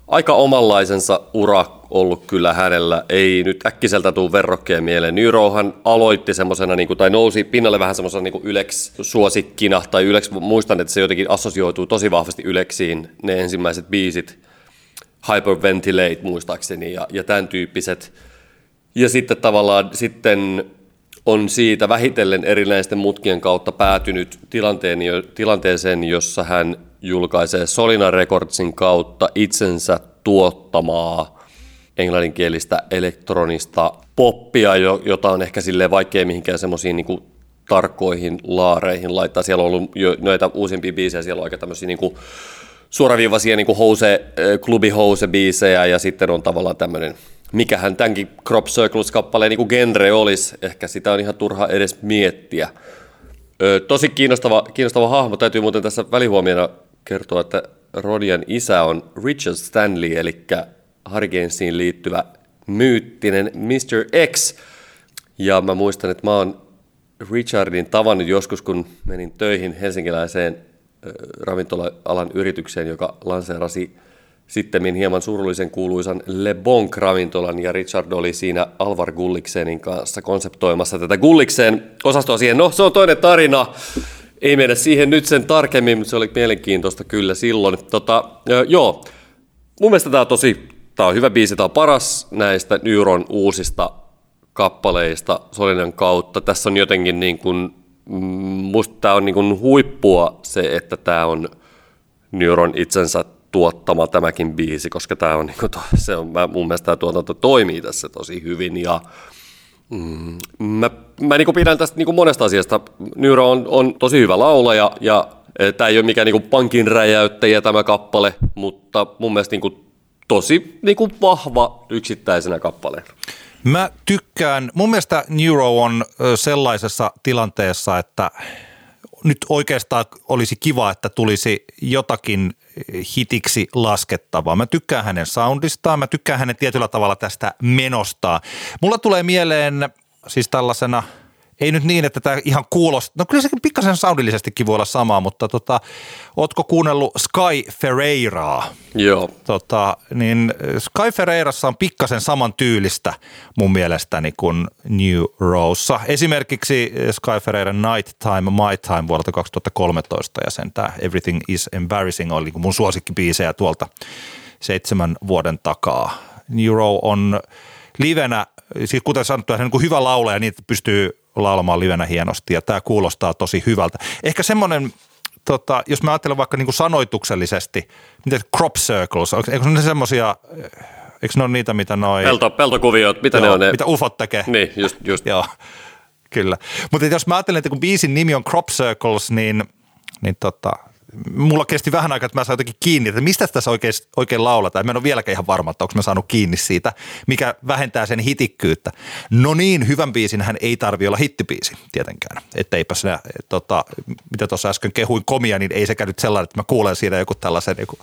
aika omanlaisensa ura ollut kyllä hänellä. Ei nyt äkkiseltä tuu verrokkeja mieleen. Neurohan aloitti semmoisena, niin tai nousi pinnalle vähän semmoisena niin Ylex-suosikkina, tai Ylex, muistan, että se jotenkin assosioituu tosi vahvasti Yleksiin, ne ensimmäiset biisit, Hyperventilate muistaakseni, ja, ja tämän tyyppiset. Ja sitten tavallaan sitten on siitä vähitellen erinäisten mutkien kautta päätynyt tilanteeseen, jossa hän julkaisee Solina Recordsin kautta itsensä tuottamaa englanninkielistä elektronista poppia, jo- jota on ehkä silleen vaikea mihinkään semmoisiin niin tarkkoihin laareihin laittaa. Siellä on ollut jo noita uusimpia biisejä, siellä on aika tämmöisiä niin suoraviivaisia niin house, äh, klubi house biisejä ja sitten on tavallaan tämmöinen, mikähän tämänkin Crop Circles-kappaleen niin genre olisi. Ehkä sitä on ihan turha edes miettiä. Ö, tosi kiinnostava, kiinnostava hahmo. Täytyy muuten tässä välihuomiona kertoa, että Rodian isä on Richard Stanley, eli Hurricanesiin liittyvä myyttinen Mr. X. Ja mä muistan, että mä oon Richardin tavannut joskus, kun menin töihin helsinkiläiseen ravintola-alan yritykseen, joka lanseerasi sitten hieman surullisen kuuluisan Le Bonk-ravintolan, ja Richard oli siinä Alvar Gulliksenin kanssa konseptoimassa tätä Gullikseen osastoa siihen. No, se on toinen tarina. Ei mennä siihen nyt sen tarkemmin, mutta se oli mielenkiintoista kyllä silloin. Tota, joo, mun mielestä tämä on tosi, tämä on hyvä biisi, tämä on paras näistä Neuron uusista kappaleista Solinan kautta. Tässä on jotenkin niin kuin, mm, musta tämä on niin kuin huippua se, että tämä on Neuron itsensä tuottama tämäkin biisi, koska tämä on, niin kuin, se on mä, mun mielestä tämä tuotanto toimii tässä tosi hyvin ja mm, mä, mä niin pidän tästä niin monesta asiasta. Neuro on, on tosi hyvä laulaja ja tämä ei ole mikään niin pankin räjäyttäjä tämä kappale, mutta mun mielestä niin tosi niin kuin vahva yksittäisenä kappaleena. Mä tykkään, mun mielestä Neuro on sellaisessa tilanteessa, että nyt oikeastaan olisi kiva, että tulisi jotakin hitiksi laskettavaa. Mä tykkään hänen soundistaan, mä tykkään hänen tietyllä tavalla tästä menostaan. Mulla tulee mieleen siis tällaisena, ei nyt niin, että tämä ihan kuulostaa, no kyllä se pikkasen soundillisestikin voi olla sama, mutta tota, ootko kuunnellut Sky Ferreiraa? Joo. tota, niin Sky Ferreirassa on pikkasen saman tyylistä mun mielestäni kuin New Rose. Esimerkiksi Sky Ferreiran Night Time, My Time vuodelta 2013 ja sen tämä Everything is Embarrassing oli niin kuin mun suosikkibiisejä tuolta seitsemän vuoden takaa. New Row on livenä, siis kuten sanottu, hän on niin kuin hyvä laulaja, niin että pystyy laulamaan livenä hienosti ja tämä kuulostaa tosi hyvältä. Ehkä semmoinen tota, jos mä ajattelen vaikka niin kuin sanoituksellisesti, mitä crop circles, eikö ne semmoisia, eikö ne ole niitä, mitä noi, Pelto, peltokuviot, mitä ne on ne? mitä ufot tekee? Niin, just, just. Joo, kyllä. Mutta jos mä ajattelen, että kun biisin nimi on Crop Circles, niin, niin tota, mulla kesti vähän aikaa, että mä sain jotenkin kiinni, että mistä tässä oikein, oikein lauletaan. Mä en ole vieläkään ihan varma, että onko mä saanut kiinni siitä, mikä vähentää sen hitikkyyttä. No niin, hyvän biisin hän ei tarvi olla hittibiisi tietenkään. Että eipä se, tota, mitä tuossa äsken kehuin komia, niin ei sekään nyt sellainen, että mä kuulen siinä joku tällaisen joku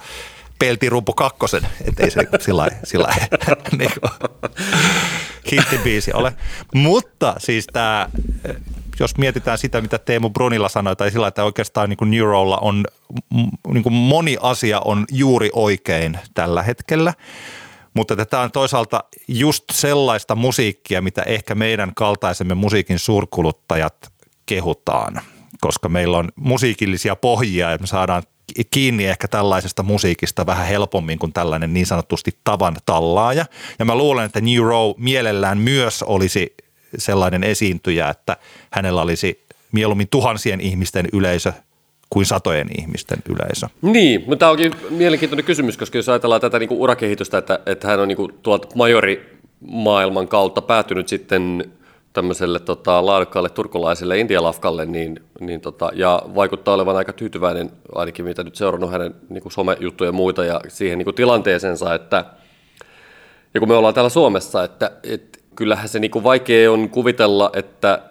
peltirumpu kakkosen, että ei se sillä lailla niin hittibiisi ole. Mutta siis tämä, jos mietitään sitä, mitä Teemu Brunilla sanoi, tai sillä että oikeastaan niin kuin Neurolla on, niin kuin moni asia on juuri oikein tällä hetkellä. Mutta tämä on toisaalta just sellaista musiikkia, mitä ehkä meidän kaltaisemme musiikin suurkuluttajat kehutaan, koska meillä on musiikillisia pohjia ja me saadaan kiinni ehkä tällaisesta musiikista vähän helpommin kuin tällainen niin sanotusti tavan tallaaja. Ja mä luulen, että New Row mielellään myös olisi sellainen esiintyjä, että hänellä olisi mieluummin tuhansien ihmisten yleisö kuin satojen ihmisten yleisö. Niin, mutta tämä onkin mielenkiintoinen kysymys, koska jos ajatellaan tätä niinku urakehitystä, että, että hän on niinku tuolta majorimaailman kautta päätynyt sitten tämmöiselle tota, laadukkaalle turkulaiselle indialafkalle, niin, niin tota, ja vaikuttaa olevan aika tyytyväinen, ainakin mitä nyt seurannut hänen niinku somejuttuja ja muita, ja siihen niinku tilanteeseensa, että ja kun me ollaan täällä Suomessa, että, että kyllähän se niinku vaikea on kuvitella, että,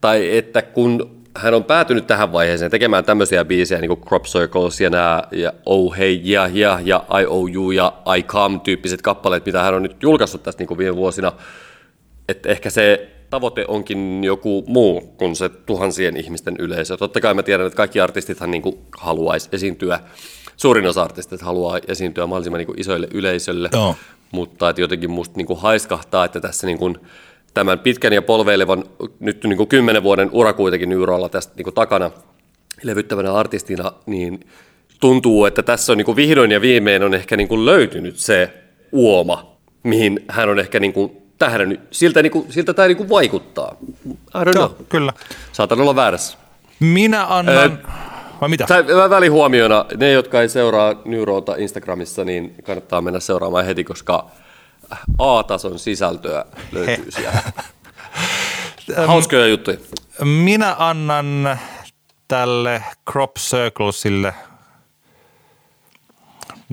tai että kun hän on päätynyt tähän vaiheeseen tekemään tämmöisiä biisejä, niin kuin Crop Circles ja nämä, ja Oh Hey, ja, ja, ja I Owe You ja I Come tyyppiset kappaleet, mitä hän on nyt julkaissut tästä niin kuin viime vuosina, että ehkä se tavoite onkin joku muu kuin se tuhansien ihmisten yleisö. Totta kai mä tiedän, että kaikki artistithan niin kuin haluaisi esiintyä, suurin osa artisteista haluaa esiintyä mahdollisimman niin kuin isoille yleisölle, Joo. Mutta että jotenkin musta niin kuin haiskahtaa, että tässä niin kuin tämän pitkän ja polveilevan, nyt niin kuin kymmenen vuoden ura kuitenkin Yrolla tästä niin kuin takana levyttävänä artistina, niin tuntuu, että tässä on niin kuin vihdoin ja viimein on ehkä niin kuin löytynyt se uoma, mihin hän on ehkä niin kuin tähdännyt. Siltä, niin kuin, siltä tämä niin kuin vaikuttaa. I don't Joo, know. kyllä. Saatan olla väärässä. Minä annan, vai mitä? Mä välihuomiona, ne jotka ei seuraa Neurota Instagramissa, niin kannattaa mennä seuraamaan heti, koska A-tason sisältöä löytyy siellä. Hauskoja juttuja. Minä annan tälle Crop Circlesille,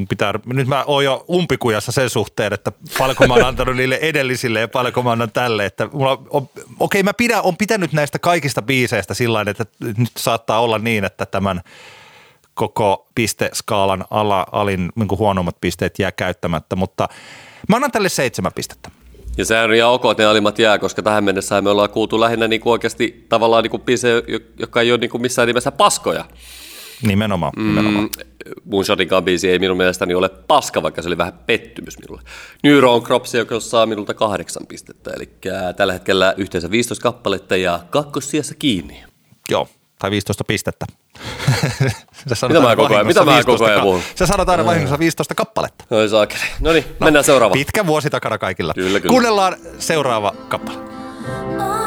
pitää, nyt mä oon jo umpikujassa sen suhteen, että paljonko mä oon antanut niille edellisille ja paljonko mä annan tälle. Että mulla on, okei, mä pidän, on pitänyt näistä kaikista biiseistä sillä että nyt saattaa olla niin, että tämän koko pisteskaalan ala, alin niin huonommat pisteet jää käyttämättä, mutta mä annan tälle seitsemän pistettä. Ja sehän on ihan ok, että ne alimmat jää, koska tähän mennessä me ollaan kuultu lähinnä niin kuin oikeasti tavallaan niin kuin biisejä, jotka ei ole niin kuin missään nimessä paskoja. Nimenomaan, nimenomaan. Mm, Moonshotinkaan biisi ei minun mielestäni ole paska, vaikka se oli vähän pettymys minulle. Neuro on Cropsi, joka saa minulta kahdeksan pistettä, eli tällä hetkellä yhteensä 15 kappaletta ja kakkossijassa kiinni. Joo, tai 15 pistettä. Mitä mä koko ajan- mitä mä 15 koko ajan puhun? Sä sanot aina vahingossa 15 kappaletta. Oi saakeli. No niin, mennään seuraavaan. Pitkä vuosi takana kaikilla. Kyllä, kyllä. Kuunnellaan seuraava kappale. Onko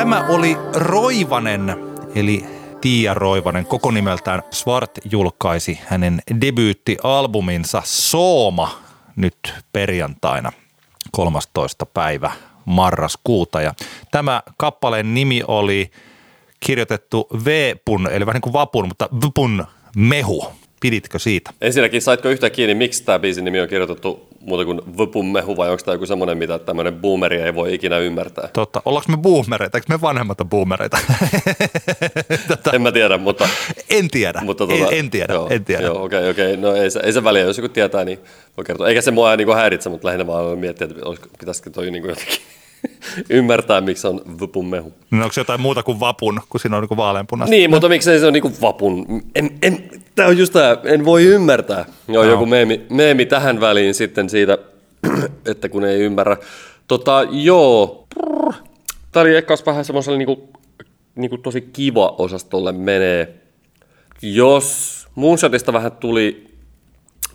Tämä oli Roivanen, eli Tiia Roivanen, koko nimeltään Svart julkaisi hänen debyyttialbuminsa Sooma nyt perjantaina 13. päivä marraskuuta. Ja tämä kappaleen nimi oli kirjoitettu V-pun, eli vähän niin kuin vapun, mutta vpun mehu. Piditkö siitä? Ensinnäkin, saitko yhtä kiinni, miksi tämä biisin nimi on kirjoitettu muuta kuin mehu, vai onko tämä joku semmoinen, mitä tämmöinen boomeri ei voi ikinä ymmärtää? Totta, ollaanko me boomereita? Eikö me vanhemmat ole boomereita? tota, En mä tiedä, mutta... en tiedä, mutta en, en tiedä, joo, en tiedä. Joo, okei, okay, okei. Okay. No ei se, ei se väliä, jos joku tietää, niin voi kertoa. Eikä se mua niin häiritse, mutta lähinnä vaan miettiä, että pitäisikö toi niin jotenkin ymmärtää, miksi on vupun mehu. No onko se jotain muuta kuin vapun, kun siinä on niin vaaleanpunaista? Niin, mutta miksei se on niinku vapun? En, en, tää on just tää, en voi ymmärtää. Joo, Joo. joku meemi, meemi tähän väliin sitten siitä, että kun ei ymmärrä. Tota, joo, tää oli ehkä vähän semmoisella niinku niin kuin tosi kiva osastolle menee. Jos Moonshotista vähän tuli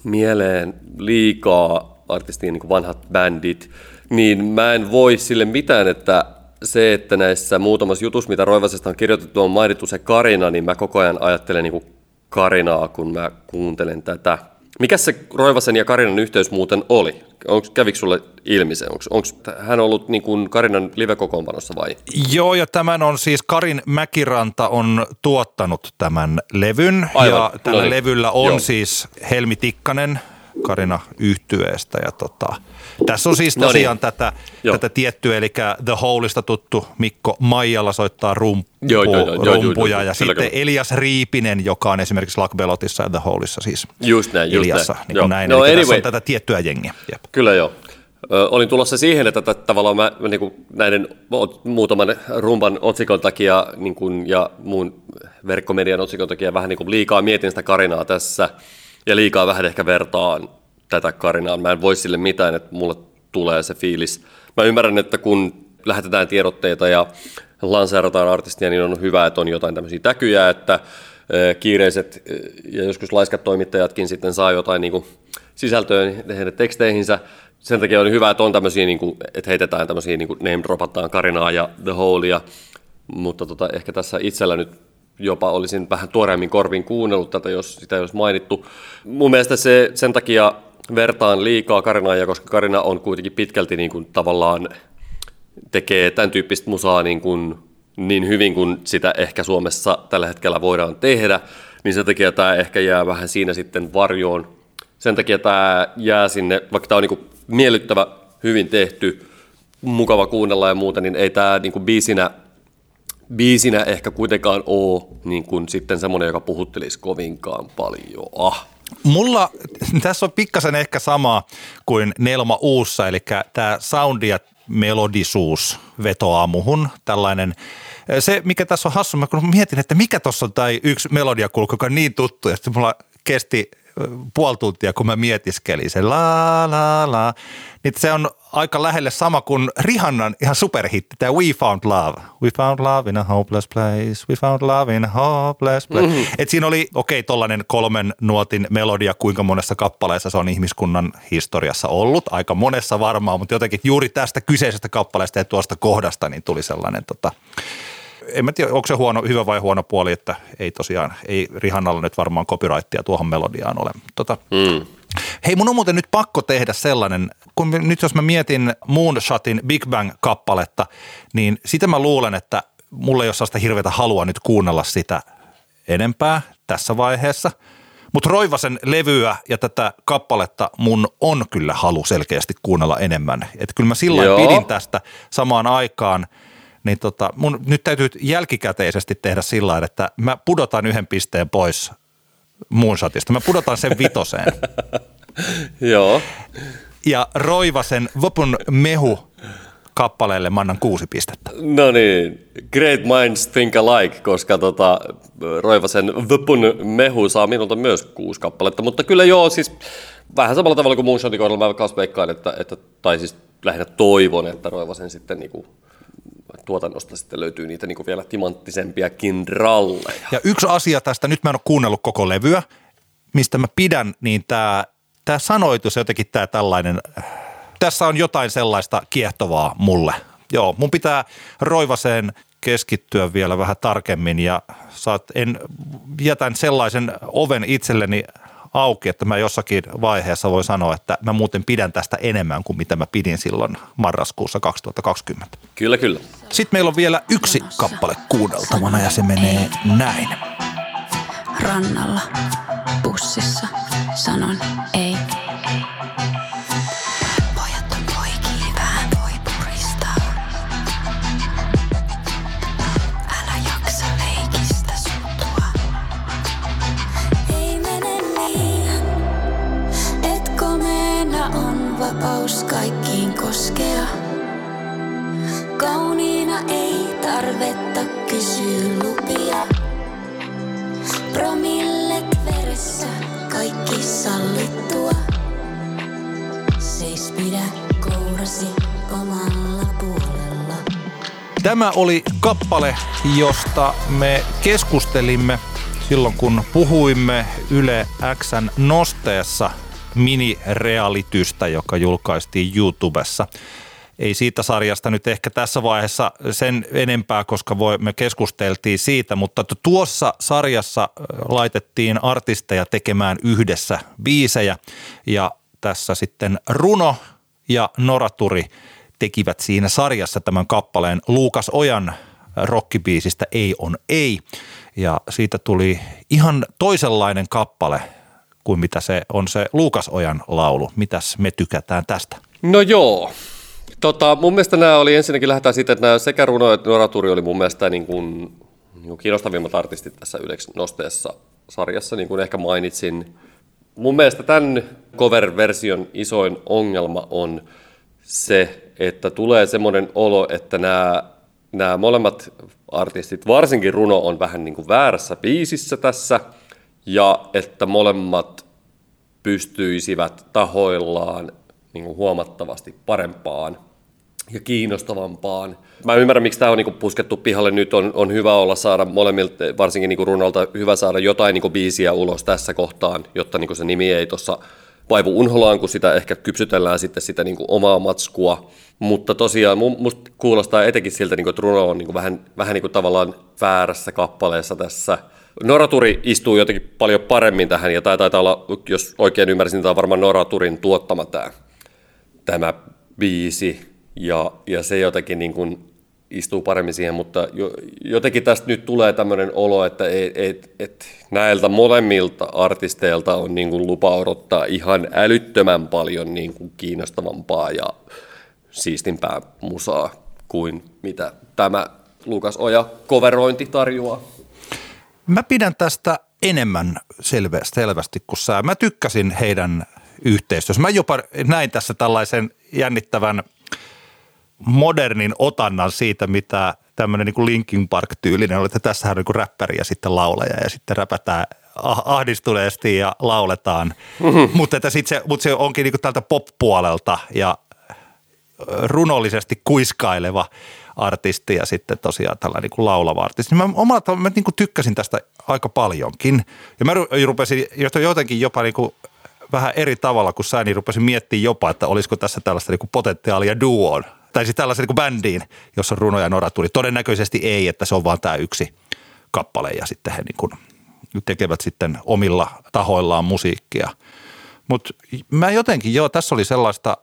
mieleen liikaa artistien niin vanhat bändit, niin mä en voi sille mitään, että se, että näissä muutamassa jutussa, mitä Roivasesta on kirjoitettu, on mainittu se Karina, niin mä koko ajan ajattelen niin kuin Karinaa, kun mä kuuntelen tätä. Mikä se Roivasen ja Karinan yhteys muuten oli? Onko, kävikö sulle ilmi se? Onko hän ollut niin kuin Karinan live-kokoonpanossa vai? Joo, ja tämän on siis Karin Mäkiranta on tuottanut tämän levyn. Aivan, Ja tällä no niin. levyllä on Joo. siis Helmi Tikkanen Karina yhtyeestä. Ja tota, tässä on siis No niin. tosiaan tätä, Joo. tätä tiettyä, eli The Holeista tuttu Mikko Maijala soittaa rumpu, Joo, joo, joo, joo, joo, rumpuja. joo, ja sitten kyllä. Elias Riipinen, joka on esimerkiksi Luck Bellotissa ja The Holeissa siis. Just näin, just Eliassa, näin. niin Joo. kuin näin. No Eli tässä anyway. on tätä tiettyä jengiä. Jep. Kyllä joo. Ö, olin tulossa siihen, että tätä, tavallaan mä niin kuin näiden muutaman rumban otsikon takia niin kuin, ja muun verkkomedian otsikon takia vähän niin kuin liikaa mietin sitä Karinaa tässä ja liikaa vähän ehkä vertaan tätä Karinaa. Mä en voi sille mitään, että mulle tulee se fiilis. Mä ymmärrän, että kun lähetetään tiedotteita ja lanseerataan artistia, niin on hyvä, että on jotain tämmöisiä täkyjä, että kiireiset ja joskus laiskat toimittajatkin sitten saa jotain niin kuin sisältöä heidän teksteihinsä. Sen takia on hyvä, että on tämmöisiä, niin kuin, että heitetään tämmöisiä, niin name dropataan Karinaa ja The Holea, mutta tota, ehkä tässä itsellä nyt jopa olisin vähän tuoreemmin korvin kuunnellut tätä, jos sitä ei olisi mainittu. Mun mielestä se sen takia vertaan liikaa Karinaa, koska Karina on kuitenkin pitkälti niin kuin, tavallaan tekee tämän tyyppistä musaa niin, kuin, niin hyvin kuin sitä ehkä Suomessa tällä hetkellä voidaan tehdä, niin sen takia tämä ehkä jää vähän siinä sitten varjoon. Sen takia tämä jää sinne, vaikka tämä on niin kuin miellyttävä, hyvin tehty, mukava kuunnella ja muuta, niin ei tämä niin kuin biisinä, biisinä ehkä kuitenkaan ole niin kuin sitten semmoinen, joka puhuttelisi kovinkaan paljon. Ah. Mulla tässä on pikkasen ehkä sama kuin Nelma Uussa, eli tämä soundi ja melodisuus vetoaa muhun. Tällainen, se mikä tässä on hassu, mä kun mietin, että mikä tuossa on tai yksi melodiakulku, joka on niin tuttu, sitten mulla kesti puoli tuntia, kun mä mietiskelin se la la la, niin se on aika lähelle sama kuin Rihannan ihan superhitti, tämä We Found Love. We found love in a hopeless place, we found love in a hopeless place. Mm-hmm. Et siinä oli, okei, okay, tollainen kolmen nuotin melodia, kuinka monessa kappaleessa se on ihmiskunnan historiassa ollut. Aika monessa varmaan, mutta jotenkin juuri tästä kyseisestä kappaleesta ja tuosta kohdasta niin tuli sellainen tota, en mä tiedä, onko se huono, hyvä vai huono puoli, että ei tosiaan, ei Rihannalla nyt varmaan copyrightia tuohon melodiaan ole. Tota, Mm. Hei, mun on muuten nyt pakko tehdä sellainen, kun nyt jos mä mietin Moonshotin Big Bang-kappaletta, niin sitä mä luulen, että mulla ei ole sellaista hirveätä halua nyt kuunnella sitä enempää tässä vaiheessa. Mutta Roivasen levyä ja tätä kappaletta mun on kyllä halu selkeästi kuunnella enemmän. Että kyllä mä Joo. lailla pidin tästä samaan aikaan. Niin tota, mun nyt täytyy jälkikäteisesti tehdä sillä että mä pudotan yhden pisteen pois Moonshotista. Mä pudotan sen vitoseen. Joo. Ja Roivasen Vopun mehu kappaleelle mä annan kuusi pistettä. No niin, Great Minds Think Alike, koska tota, Roivasen Vöpun mehu saa minulta myös kuusi kappaletta, mutta kyllä joo, siis vähän samalla tavalla kuin Moonshotin kohdalla mä kanssa veikkaan, että, että, tai siis lähinnä toivon, että Roivasen sitten niinku, tuotannosta sitten löytyy niitä niinku vielä timanttisempiakin ralleja. Ja yksi asia tästä, nyt mä en ole kuunnellut koko levyä, mistä mä pidän, niin tämä tää sanoitus, jotenkin tämä tällainen, tässä on jotain sellaista kiehtovaa mulle. Joo, mun pitää Roivaseen keskittyä vielä vähän tarkemmin ja saat, en, jätän sellaisen oven itselleni auki, että mä jossakin vaiheessa voi sanoa, että mä muuten pidän tästä enemmän kuin mitä mä pidin silloin marraskuussa 2020. Kyllä, kyllä. Sitten meillä on vielä yksi kappale kuunneltavana ja se menee näin. Rannalla, bussissa, sanon ei. Vapaus kaikkiin koskea. Kauniina ei tarvetta kysyä lupia. Promillet veressä kaikki sallittua. Seis pidä kourasi omalla puolella. Tämä oli kappale, josta me keskustelimme silloin, kun puhuimme Yle Xn nosteessa minirealitystä, joka julkaistiin YouTubessa. Ei siitä sarjasta nyt ehkä tässä vaiheessa sen enempää, koska voi, me keskusteltiin siitä, mutta tuossa sarjassa laitettiin artisteja tekemään yhdessä biisejä ja tässä sitten Runo ja Noraturi tekivät siinä sarjassa tämän kappaleen Luukas Ojan rockibiisistä Ei on ei. Ja siitä tuli ihan toisenlainen kappale kuin mitä se on se Luukas Ojan laulu. Mitäs me tykätään tästä? No joo. Tota, mun mielestä nämä oli ensinnäkin lähdetään siitä, että nämä sekä Runo että Noraturi oli mun mielestä niin kuin, niin kuin kiinnostavimmat artistit tässä Ylex nosteessa sarjassa, niin kuin ehkä mainitsin. Mun mielestä tämän cover-version isoin ongelma on se, että tulee semmoinen olo, että nämä, nämä molemmat artistit, varsinkin Runo, on vähän niin kuin väärässä biisissä tässä, ja että molemmat pystyisivät tahoillaan niin kuin huomattavasti parempaan ja kiinnostavampaan. Mä ymmärrän, miksi tämä on niin kuin puskettu pihalle nyt. On, on hyvä olla saada molemmilta, varsinkin niin kuin runolta, hyvä saada jotain niin kuin biisiä ulos tässä kohtaan, jotta niin kuin se nimi ei tuossa vaivu unholaan, kun sitä ehkä kypsytellään sitten sitä niin kuin omaa matskua. Mutta tosiaan mu- musta kuulostaa etenkin siltä, niin kuin, että Runo on niin kuin vähän, vähän niin kuin tavallaan väärässä kappaleessa tässä. Noraturi istuu jotenkin paljon paremmin tähän, ja tämä taitaa olla, jos oikein ymmärsin, tämä on varmaan Noraturin tuottama tämä, tämä biisi, ja, ja se jotenkin niin kuin istuu paremmin siihen, mutta jo, jotenkin tästä nyt tulee tämmöinen olo, että et, et, et näiltä molemmilta artisteilta on niin kuin lupa odottaa ihan älyttömän paljon niin kuin kiinnostavampaa ja siistimpää musaa kuin mitä tämä Lukas Oja coverointi tarjoaa. Mä pidän tästä enemmän selve, selvästi kuin sä. Mä tykkäsin heidän yhteistyössä. Mä jopa näin tässä tällaisen jännittävän modernin otannan siitä, mitä tämmöinen niin Linkin Park-tyylinen oli, että tässähän on niin räppäri ja sitten laulaja ja sitten räpätään ah- ahdistuneesti ja lauletaan. Mm-hmm. Mutta, että sit se, mutta se onkin niin tältä pop-puolelta ja runollisesti kuiskaileva artisti ja sitten tosiaan tällainen niin laulava artisti. Mä omalla mä niin kuin tykkäsin tästä aika paljonkin. Ja mä ru- rupesin jotenkin jopa niin kuin vähän eri tavalla kuin sä, niin rupesin miettimään jopa, että olisiko tässä tällaista niin kuin potentiaalia duoon. Tai siis tällaisen niin kuin bändiin, jossa runo ja nora tuli. Todennäköisesti ei, että se on vaan tämä yksi kappale ja sitten he niin kuin tekevät sitten omilla tahoillaan musiikkia. Mutta mä jotenkin, joo, tässä oli sellaista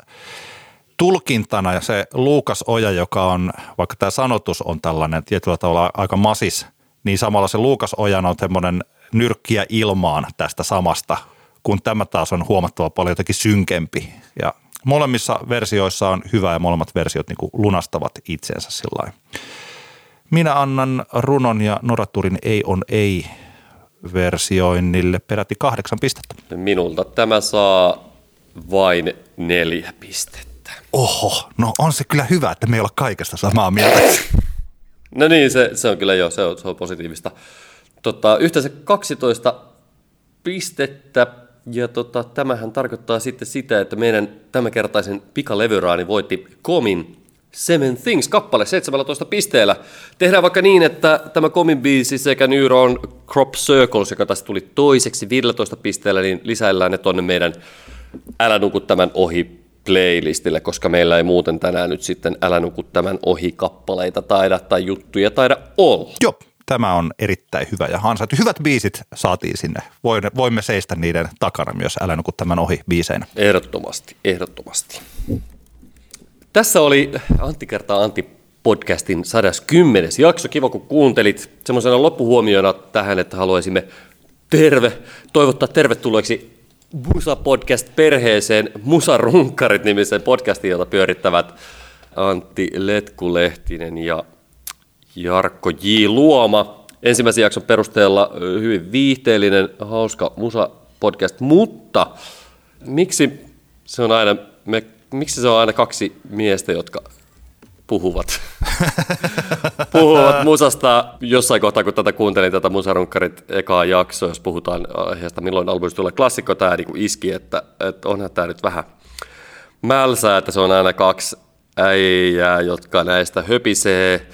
tulkintana ja se Luukas Oja, joka on, vaikka tämä sanotus on tällainen tietyllä tavalla aika masis, niin samalla se Luukas Ojan on semmoinen nyrkkiä ilmaan tästä samasta, kun tämä taas on huomattava paljon jotenkin synkempi. Ja molemmissa versioissa on hyvä ja molemmat versiot niin lunastavat itsensä sillä. Minä annan runon ja Noraturin ei on ei versioinnille peräti kahdeksan pistettä. Minulta tämä saa vain neljä pistettä. Oho, no on se kyllä hyvä, että me ei olla kaikesta samaa mieltä. No niin, se, se on kyllä jo, se on, se on positiivista. Tota, yhteensä 12 pistettä, ja tota, tämähän tarkoittaa sitten sitä, että meidän tämänkertaisen pikalevyraani voitti Komin Seven Things kappale 17 pisteellä. Tehdään vaikka niin, että tämä Komin biisi sekä Neuron Crop Circles, joka tässä tuli toiseksi 15 pisteellä, niin lisäillään ne tonne meidän Älä nuku tämän ohi playlistille, koska meillä ei muuten tänään nyt sitten Älä nuku tämän ohi kappaleita taida tai juttuja taida olla. Joo, tämä on erittäin hyvä ja ansaittu. Hyvät biisit saatiin sinne. Voimme, voimme seistä niiden takana myös Älä nuku tämän ohi biiseinä. Ehdottomasti, ehdottomasti. Tässä oli Antti kertaa Antti podcastin 110. jakso. Kiva, kun kuuntelit. Semmoisena loppuhuomiona tähän, että haluaisimme terve, toivottaa tervetulleeksi Musa Podcast perheeseen Musarunkkarit nimisen podcastin, jota pyörittävät Antti Letkulehtinen ja Jarkko J. Luoma. Ensimmäisen jakson perusteella hyvin viihteellinen, hauska Musa Podcast, mutta miksi se on aina, me, miksi se on aina kaksi miestä, jotka puhuvat, puhuvat musasta jossain kohtaa, kun tätä kuuntelin tätä Musarunkkarit ekaa jaksoa, jos puhutaan aiheesta, milloin albumista tulee klassikko, tämä niin iski, että, että onhan tämä nyt vähän mälsää, että se on aina kaksi äijää, jotka näistä höpisee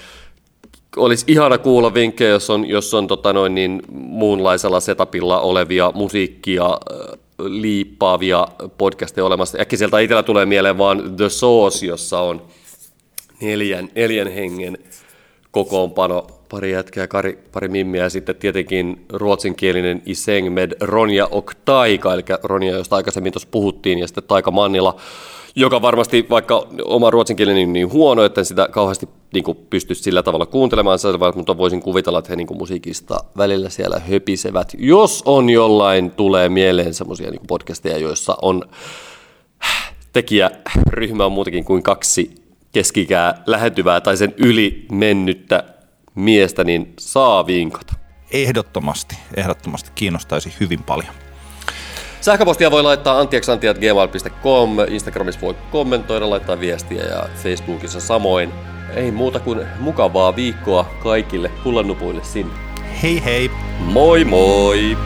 olisi ihana kuulla vinkkejä, jos on, jos on tota noin, niin, muunlaisella setupilla olevia musiikkia äh, liippaavia podcasteja olemassa. Äkkiseltä itsellä tulee mieleen vaan The Source, jossa on neljän, neljän hengen kokoonpano, pari jätkää, pari, pari mimmiä ja sitten tietenkin ruotsinkielinen Iseng med Ronja och Taika, eli Ronja, josta aikaisemmin tuossa puhuttiin, ja sitten Taika Mannila, joka varmasti, vaikka oma ruotsinkielinen on niin huono, että sitä kauheasti niin kuin, pysty sillä tavalla kuuntelemaan, mutta voisin kuvitella, että he niin kuin, musiikista välillä siellä höpisevät. Jos on jollain, tulee mieleen semmoisia niin podcasteja, joissa on tekijäryhmä on muutakin kuin kaksi keskikää lähentyvää tai sen yli mennyttä miestä, niin saa vinkata. Ehdottomasti, ehdottomasti kiinnostaisi hyvin paljon. Sähköpostia voi laittaa antiaksantiat.gmail.com, Instagramissa voi kommentoida, laittaa viestiä ja Facebookissa samoin. Ei muuta kuin mukavaa viikkoa kaikille kullannupuille sinne. Hei hei! Moi moi!